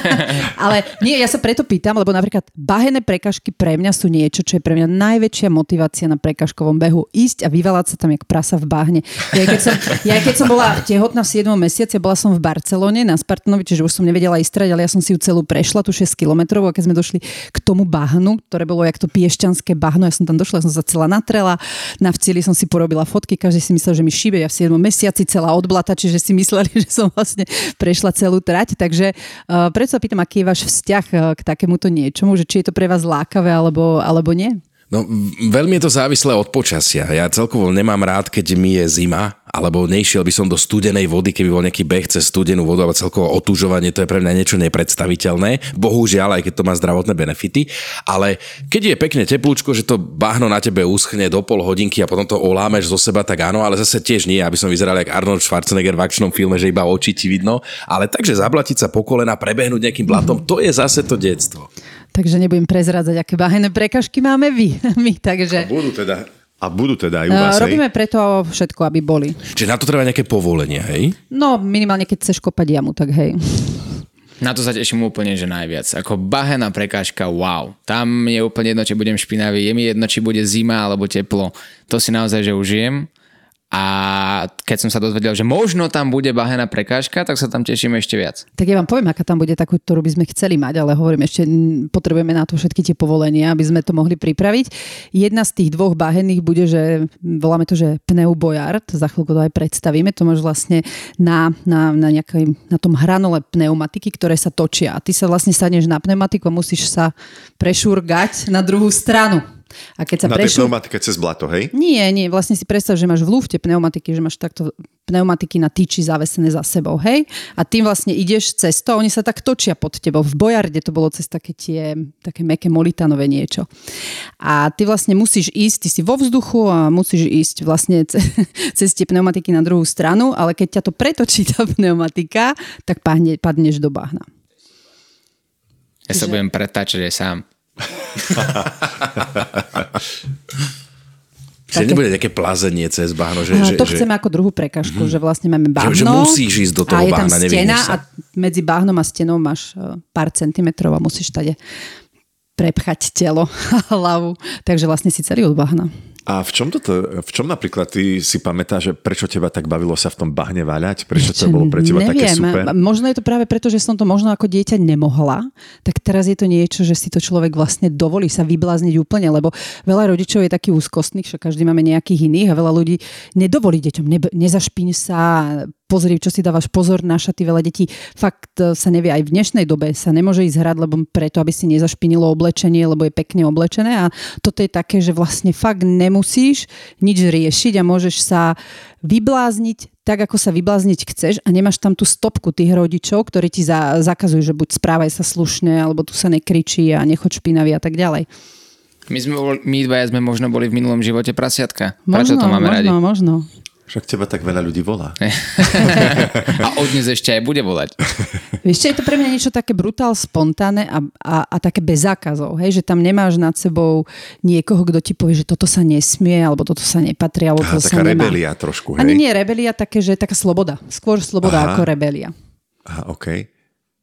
Ale nie, ja sa preto pýtam, lebo napríklad bahené prekažky pre mňa sú niečo, čo je pre mňa najväčšia motivácia na prekažkovom behu. Ísť a vyvalať sa tam jak prasa v bahne. Ja keď som, ja keď som bola tehotná v 7 mesiaci, bola som v Barcelone na Spartanovi, čiže už som nevedela ísť ale ja som si ju celú prešla, tu 6 kilometrov a keď sme došli k tomu bahnu, ktoré bolo jak to piešťanské bahno, ja som tam došla, ja som sa celá natrela, na vcieli som si porobila fotky, každý si myslel, že mi šíbe, ja v 7 mesiaci celá odblata, čiže si mysleli, že som vlastne prešla celú trať, takže uh, preto sa pýtam, aký je váš vzťah uh, k takémuto niečomu, že či je to pre vás lákavé alebo, alebo nie? No, veľmi je to závislé od počasia. Ja celkovo nemám rád, keď mi je zima, alebo nešiel by som do studenej vody, keby bol nejaký beh cez studenú vodu, alebo celkovo otužovanie, to je pre mňa niečo nepredstaviteľné. Bohužiaľ, aj keď to má zdravotné benefity. Ale keď je pekne teplúčko, že to bahno na tebe uschne do pol hodinky a potom to olámeš zo seba, tak áno, ale zase tiež nie, aby som vyzeral jak Arnold Schwarzenegger v akčnom filme, že iba oči ti vidno. Ale takže zablatiť sa po kolena, prebehnúť nejakým blatom, to je zase to detstvo. Takže nebudem prezrádzať, aké bahené prekažky máme vy. My, takže Budú teda, a budú teda aj u uh, vás, hej? robíme preto všetko, aby boli. Čiže na to treba nejaké povolenie, hej? No, minimálne keď chceš kopať jamu, tak hej. Na to sa teším úplne, že najviac. Ako bahená prekážka, wow. Tam je úplne jedno, či budem špinavý, je mi jedno, či bude zima alebo teplo. To si naozaj, že užijem. A keď som sa dozvedel, že možno tam bude bahená prekážka, tak sa tam teším ešte viac. Tak ja vám poviem, aká tam bude takú, ktorú by sme chceli mať, ale hovorím ešte, potrebujeme na to všetky tie povolenia, aby sme to mohli pripraviť. Jedna z tých dvoch bahenných bude, že voláme to, že pneubojard, za chvíľku to aj predstavíme, to máš vlastne na, na, na, nejakej, na tom hranole pneumatiky, ktoré sa točia. A ty sa vlastne sadneš na pneumatiku a musíš sa prešurgať na druhú stranu. A keď sa Na prešli... tej pneumatike cez blato, hej? Nie, nie, vlastne si predstav, že máš v lufte pneumatiky, že máš takto pneumatiky na tyči zavesené za sebou, hej? A tým vlastne ideš cez to, oni sa tak točia pod tebou. V Bojarde to bolo cez také tie, také meké molitanové niečo. A ty vlastne musíš ísť, ty si vo vzduchu a musíš ísť vlastne ce, cez tie pneumatiky na druhú stranu, ale keď ťa to pretočí tá pneumatika, tak padne, padneš do bahna. Ja sa budem pretáčať aj sám. Čiže nebude také plazenie cez bahno, že... A že to že, chceme ako druhú prekažku, že vlastne máme bahno. že musíš ísť do toho a je tam bahna, stena a medzi bahnom a stenou máš e, pár centimetrov a musíš tade prepchať telo a hlavu. Takže vlastne si celý od bahna. A v čom, toto, v čom napríklad ty si pamätáš, že prečo teba tak bavilo sa v tom bahne váľať? Prečo to bolo pre teba také Neviem, super? Možno je to práve preto, že som to možno ako dieťa nemohla, tak teraz je to niečo, že si to človek vlastne dovolí sa vyblázniť úplne, lebo veľa rodičov je taký úzkostných, že každý máme nejakých iných a veľa ľudí nedovolí deťom, ne, nezašpiň sa, pozri, čo si dávaš pozor na šaty, veľa detí fakt e, sa nevie aj v dnešnej dobe sa nemôže ísť hrať, lebo preto, aby si nezašpinilo oblečenie, lebo je pekne oblečené a toto je také, že vlastne fakt nemusíš nič riešiť a môžeš sa vyblázniť tak, ako sa vyblázniť chceš a nemáš tam tú stopku tých rodičov, ktorí ti za, zakazujú, že buď správaj sa slušne, alebo tu sa nekričí a nechoď špinavý a tak ďalej. My, sme, my dvaja sme možno boli v minulom živote prasiatka. Možno, to máme možno, radi. možno. Však teba tak veľa ľudí volá. A od dnes ešte aj bude volať. Vieš, je to pre mňa niečo také brutál, spontánne a, a, a také bez zákazov, hej? že tam nemáš nad sebou niekoho, kto ti povie, že toto sa nesmie, alebo toto sa nepatrí, alebo Aha, toto sa taká nemá. rebelia trošku, Ani hej? nie rebelia, také, že taká sloboda. Skôr sloboda Aha. ako rebelia. Aha, OK.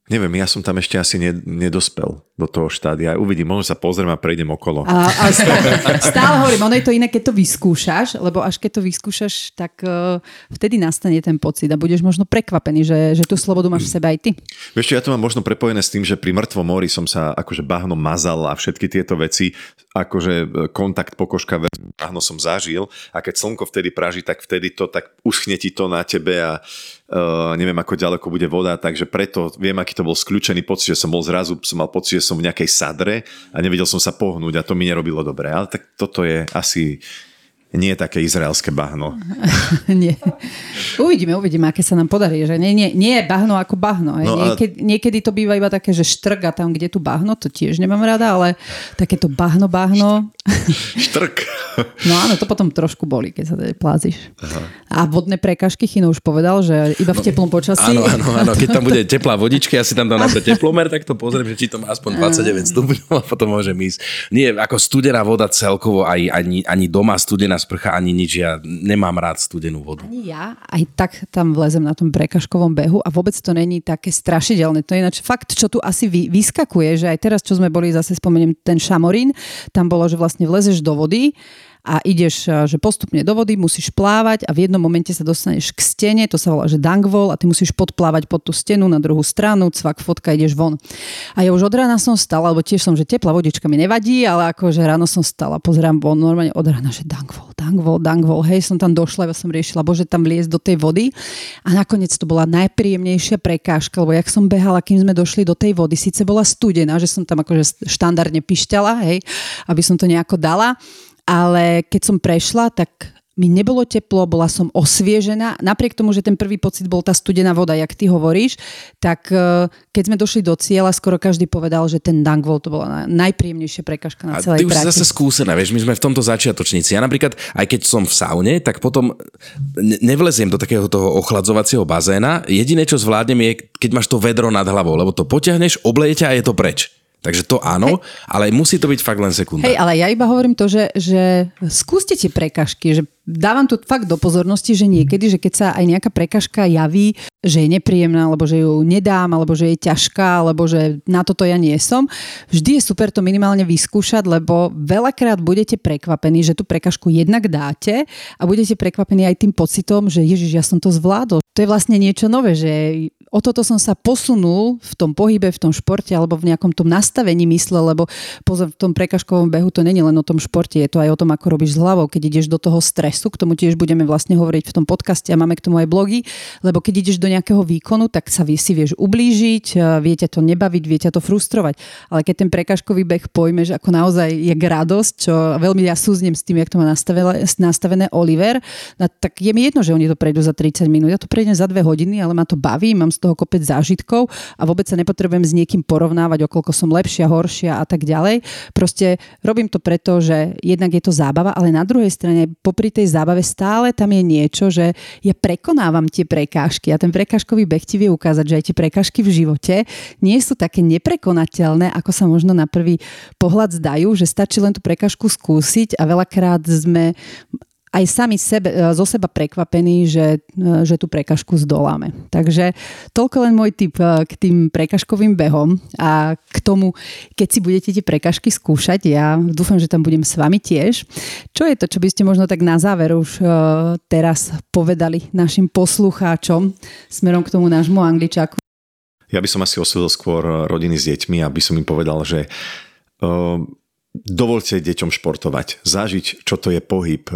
Neviem, ja som tam ešte asi ne, nedospel do toho štádia. Uvidím, možno sa pozriem a prejdem okolo. A, a stále, stále hovorím, ono je to iné, keď to vyskúšaš, lebo až keď to vyskúšaš, tak uh, vtedy nastane ten pocit a budeš možno prekvapený, že, že tú slobodu máš v sebe aj ty. Vieš čo, ja to mám možno prepojené s tým, že pri mŕtvom mori som sa akože bahno mazal a všetky tieto veci, akože e, kontakt pokožka bahno som zažil a keď slnko vtedy praží, tak vtedy to tak uschne ti to na tebe a uh, neviem, ako ďaleko bude voda, takže preto viem, aký to bol skľúčený pocit, že som bol zrazu, som mal pocit, že som v nejakej sadre a nevedel som sa pohnúť a to mi nerobilo dobre. Ale tak toto je asi nie také izraelské bahno. nie. Uvidíme, uvidíme, aké sa nám podarí. Že nie, nie, nie je bahno ako bahno. No No, a- niekedy, niekedy to býva iba také, že štrga tam, kde tu bahno, to tiež nemám rada, ale takéto bahno, bahno. Štrk. No áno, to potom trošku boli, keď sa tady plázíš. A vodné prekažky, Chino už povedal, že iba v teplom počasí. Áno, áno, áno. Keď tam bude teplá vodička, ja si tam dám napríklad teplomer, tak to pozriem, že či to má aspoň 29 stupňov a potom môžem ísť. Nie, ako studená voda celkovo, aj, ani, ani doma studená sprcha, ani nič. Ja nemám rád studenú vodu. Ani ja aj tak tam vlezem na tom prekažkovom behu a vôbec to není také strašidelné. To je ináč fakt, čo tu asi vy, vyskakuje, že aj teraz, čo sme boli, zase spomeniem ten šamorín, tam bolo, že vlastne vlezeš do vody a ideš a, že postupne do vody, musíš plávať a v jednom momente sa dostaneš k stene, to sa volá, že dangvol a ty musíš podplávať pod tú stenu na druhú stranu, cvak, fotka, ideš von. A ja už od rána som stala, lebo tiež som, že teplá vodička mi nevadí, ale akože ráno som stala, pozerám von, normálne od rána, že dangvol, dangvol, dangvol, hej, som tam došla, ja som riešila, bože, tam vliesť do tej vody a nakoniec to bola najpríjemnejšia prekážka, lebo jak som behala, kým sme došli do tej vody, síce bola studená, že som tam akože štandardne pišťala, hej, aby som to nejako dala, ale keď som prešla, tak mi nebolo teplo, bola som osviežená. Napriek tomu, že ten prvý pocit bol tá studená voda, jak ty hovoríš, tak eh, keď sme došli do cieľa, skoro každý povedal, že ten Dangvol to bola na- najpríjemnejšia prekažka na A celej ty už si trati. zase skúsená, vieš, my sme v tomto začiatočníci. Ja napríklad, aj keď som v saune, tak potom ne- nevleziem do takého toho ochladzovacieho bazéna. Jediné, čo zvládnem je, keď máš to vedro nad hlavou, lebo to potiahneš, obleje ťa a je to preč. Takže to áno, ale musí to byť fakt len sekunda. Hej, ale ja iba hovorím to, že, že skúste tie prekažky, že dávam tu fakt do pozornosti, že niekedy, že keď sa aj nejaká prekažka javí, že je nepríjemná, alebo že ju nedám, alebo že je ťažká, alebo že na toto ja nie som, vždy je super to minimálne vyskúšať, lebo veľakrát budete prekvapení, že tú prekažku jednak dáte a budete prekvapení aj tým pocitom, že ježiš, ja som to zvládol. To je vlastne niečo nové, že o toto som sa posunul v tom pohybe, v tom športe alebo v nejakom tom nastavení mysle, lebo pozor, v tom prekažkovom behu to není len o tom športe, je to aj o tom, ako robíš s hlavou, keď ideš do toho stresu k tomu tiež budeme vlastne hovoriť v tom podcaste a máme k tomu aj blogy, lebo keď ideš do nejakého výkonu, tak sa si vieš ublížiť, viete to nebaviť, viete to frustrovať. Ale keď ten prekažkový beh pojmeš ako naozaj je radosť, čo veľmi ja súznem s tým, jak to má nastavené, Oliver, tak je mi jedno, že oni to prejdú za 30 minút. Ja to prejdem za 2 hodiny, ale ma to baví, mám z toho kopec zážitkov a vôbec sa nepotrebujem s niekým porovnávať, okolko som lepšia, horšia a tak ďalej. Proste robím to preto, že jednak je to zábava, ale na druhej strane popri tej zábave stále tam je niečo, že ja prekonávam tie prekážky a ten prekážkový beh ti vie ukázať, že aj tie prekážky v živote nie sú také neprekonateľné, ako sa možno na prvý pohľad zdajú, že stačí len tú prekážku skúsiť a veľakrát sme aj sami sebe, e, zo seba prekvapení, že, e, že tú prekažku zdoláme. Takže toľko len môj tip e, k tým prekažkovým behom a k tomu, keď si budete tie prekažky skúšať, ja dúfam, že tam budem s vami tiež. Čo je to, čo by ste možno tak na záver už teraz povedali našim poslucháčom smerom k tomu nášmu angličáku? Ja by som asi osvedol skôr rodiny s deťmi, aby som im povedal, že uh, dovolte deťom športovať, zažiť, čo to je pohyb,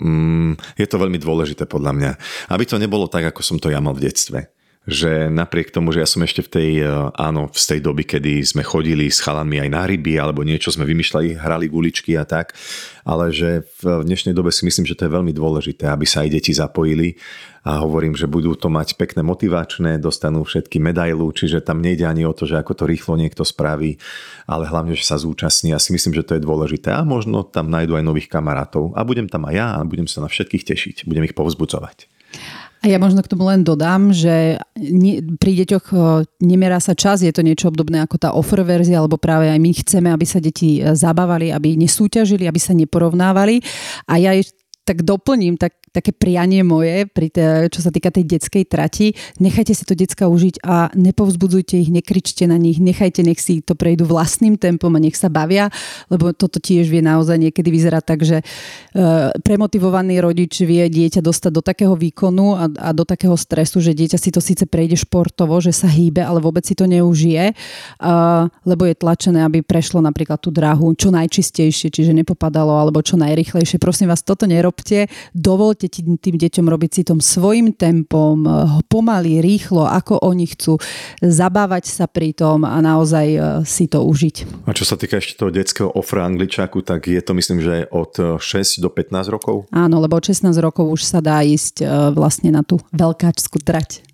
mm, je to veľmi dôležité podľa mňa. Aby to nebolo tak, ako som to ja mal v detstve že napriek tomu, že ja som ešte v tej, e, áno, z tej doby, kedy sme chodili s chalanmi aj na ryby alebo niečo sme vymýšľali, hrali guličky a tak, ale že v dnešnej dobe si myslím, že to je veľmi dôležité, aby sa aj deti zapojili a hovorím, že budú to mať pekné motivačné, dostanú všetky medailu, čiže tam nejde ani o to, že ako to rýchlo niekto spraví, ale hlavne, že sa zúčastní. Ja si myslím, že to je dôležité a možno tam nájdu aj nových kamarátov a budem tam aj ja a budem sa na všetkých tešiť, budem ich povzbudzovať. A ja možno k tomu len dodám, že pri deťoch nemerá sa čas, je to niečo obdobné ako tá offer verzia, alebo práve aj my chceme, aby sa deti e, zabávali, aby nesúťažili, aby sa neporovnávali. A ja tak doplním tak také prianie moje, pri te, čo sa týka tej detskej trati. Nechajte si to decka užiť a nepovzbudzujte ich, nekričte na nich, nechajte, nech si to prejdú vlastným tempom a nech sa bavia, lebo toto tiež vie naozaj niekedy vyzerať tak, že e, premotivovaný rodič vie dieťa dostať do takého výkonu a, a do takého stresu, že dieťa si to síce prejde športovo, že sa hýbe, ale vôbec si to neužije, e, lebo je tlačené, aby prešlo napríklad tú dráhu čo najčistejšie, čiže nepopadalo, alebo čo najrychlejšie. Prosím vás, toto nerobte, dovolte dovolte tým deťom robiť si tom svojim tempom, eh, pomaly, rýchlo, ako oni chcú, zabávať sa pri tom a naozaj eh, si to užiť. A čo sa týka ešte toho detského ofra angličáku, tak je to myslím, že od 6 eh, do 15 rokov? Áno, lebo od 16 rokov už sa dá ísť vlastne na tú veľkáčskú trať.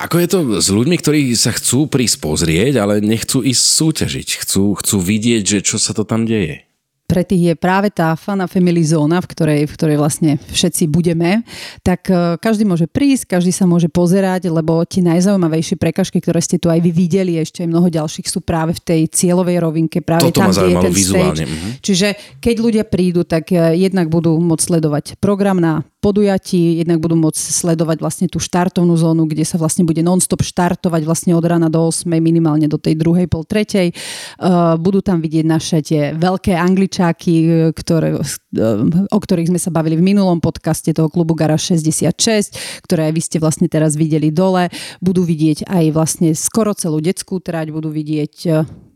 Ako je to s ľuďmi, ktorí sa chcú prísť pozrieť, ale nechcú ísť súťažiť? Chcú, chcú vidieť, že čo sa to tam deje? Pre tých je práve tá Fana Family zóna, v ktorej, v ktorej vlastne všetci budeme, tak e, každý môže prísť, každý sa môže pozerať, lebo tie najzaujímavejšie prekažky, ktoré ste tu aj vy videli, ešte aj mnoho ďalších sú práve v tej cieľovej rovinke, práve Toto tam, kde je ten vizuálne. stage. Mhm. Čiže keď ľudia prídu, tak e, jednak budú môcť sledovať program na podujatí, jednak budú môcť sledovať vlastne tú štartovnú zónu, kde sa vlastne bude non-stop štartovať vlastne od rána do 8, minimálne do tej druhej, pol tretej. Uh, budú tam vidieť naše tie veľké angličáky, ktoré, uh, o ktorých sme sa bavili v minulom podcaste toho klubu Gara 66, ktoré vy ste vlastne teraz videli dole. Budú vidieť aj vlastne skoro celú detskú trať, budú vidieť uh,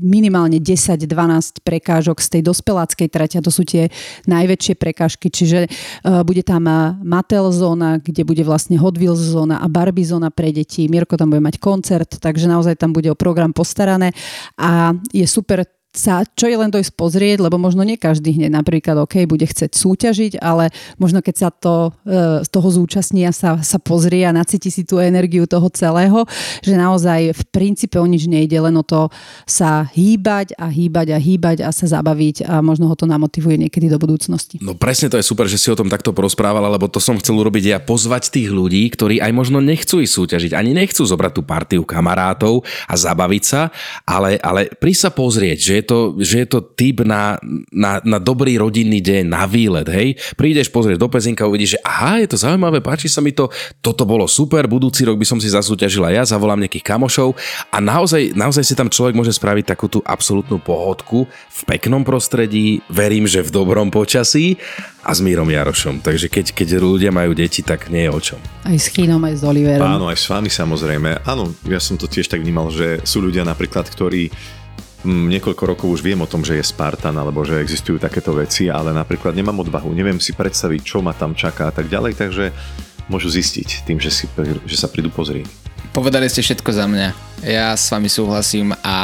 minimálne 10-12 prekážok z tej dospeláckej trate a to sú tie najväčšie prekážky, čiže uh, bude tam e, Mattel zóna, kde bude vlastne Hot Wheels zóna a Barbie zóna pre deti. Mirko tam bude mať koncert, takže naozaj tam bude o program postarané a je super sa, čo je len dojsť pozrieť, lebo možno nie každý hneď napríklad OK, bude chcieť súťažiť, ale možno keď sa to, z e, toho zúčastní a sa, sa pozrie a nacíti si tú energiu toho celého, že naozaj v princípe o nič nejde, len o to sa hýbať a hýbať a hýbať a sa zabaviť a možno ho to namotivuje niekedy do budúcnosti. No presne to je super, že si o tom takto porozprávala, lebo to som chcel urobiť ja, pozvať tých ľudí, ktorí aj možno nechcú ísť súťažiť, ani nechcú zobrať tú partiu kamarátov a zabaviť sa, ale, ale prísť sa pozrieť, že je to, že je to typ na, na, na dobrý rodinný deň, na výlet, hej. Prídeš pozrieť do Pezinka, uvidíš, že aha, je to zaujímavé, páči sa mi to, toto bolo super, budúci rok by som si zasúťažila ja, zavolám nejakých kamošov a naozaj, naozaj si tam človek môže spraviť takú tú absolútnu pohodku v peknom prostredí, verím, že v dobrom počasí a s Mírom Jarošom. Takže keď, keď ľudia majú deti, tak nie je o čom. Aj s Chínom, aj s Oliverom. Áno, aj s vami samozrejme. Áno, ja som to tiež tak vnímal, že sú ľudia napríklad, ktorí niekoľko rokov už viem o tom, že je Spartan alebo že existujú takéto veci, ale napríklad nemám odvahu, neviem si predstaviť, čo ma tam čaká a tak ďalej, takže môžu zistiť tým, že, si, že sa prídu pozrieť. Povedali ste všetko za mňa. Ja s vami súhlasím a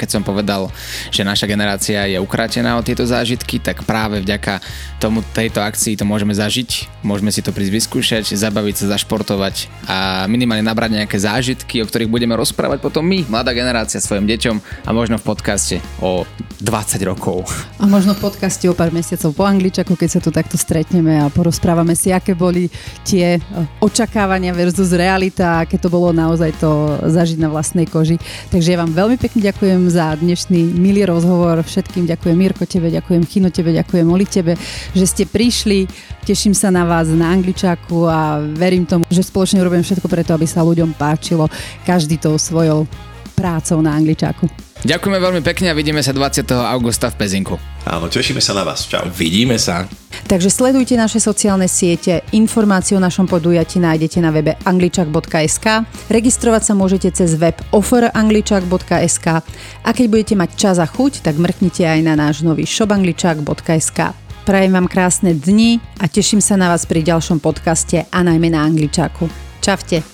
keď som povedal, že naša generácia je ukrátená o tieto zážitky, tak práve vďaka tomu tejto akcii to môžeme zažiť, môžeme si to prísť vyskúšať, zabaviť sa, zašportovať a minimálne nabrať nejaké zážitky, o ktorých budeme rozprávať potom my, mladá generácia, svojim deťom a možno v podcaste o 20 rokov. A možno v podcaste o pár mesiacov po angličaku, keď sa tu takto stretneme a porozprávame si, aké boli tie očakávania versus realita, aké to bolo naozaj to zažiť na vlastný vlastnej koži. Takže ja vám veľmi pekne ďakujem za dnešný milý rozhovor. Všetkým ďakujem Mirko tebe, ďakujem Chino tebe, ďakujem Oli tebe, že ste prišli. Teším sa na vás na Angličaku a verím tomu, že spoločne robím všetko preto, aby sa ľuďom páčilo každý tou svojou prácou na Angličaku. Ďakujeme veľmi pekne a vidíme sa 20. augusta v Pezinku. Áno, tešíme sa na vás. Čau. Vidíme sa. Takže sledujte naše sociálne siete, informácie o našom podujati nájdete na webe angličak.sk, registrovať sa môžete cez web offerangličak.sk a keď budete mať čas a chuť, tak mrknite aj na náš nový shopangličak.sk. Prajem vám krásne dni a teším sa na vás pri ďalšom podcaste a najmä na Angličaku. Čavte.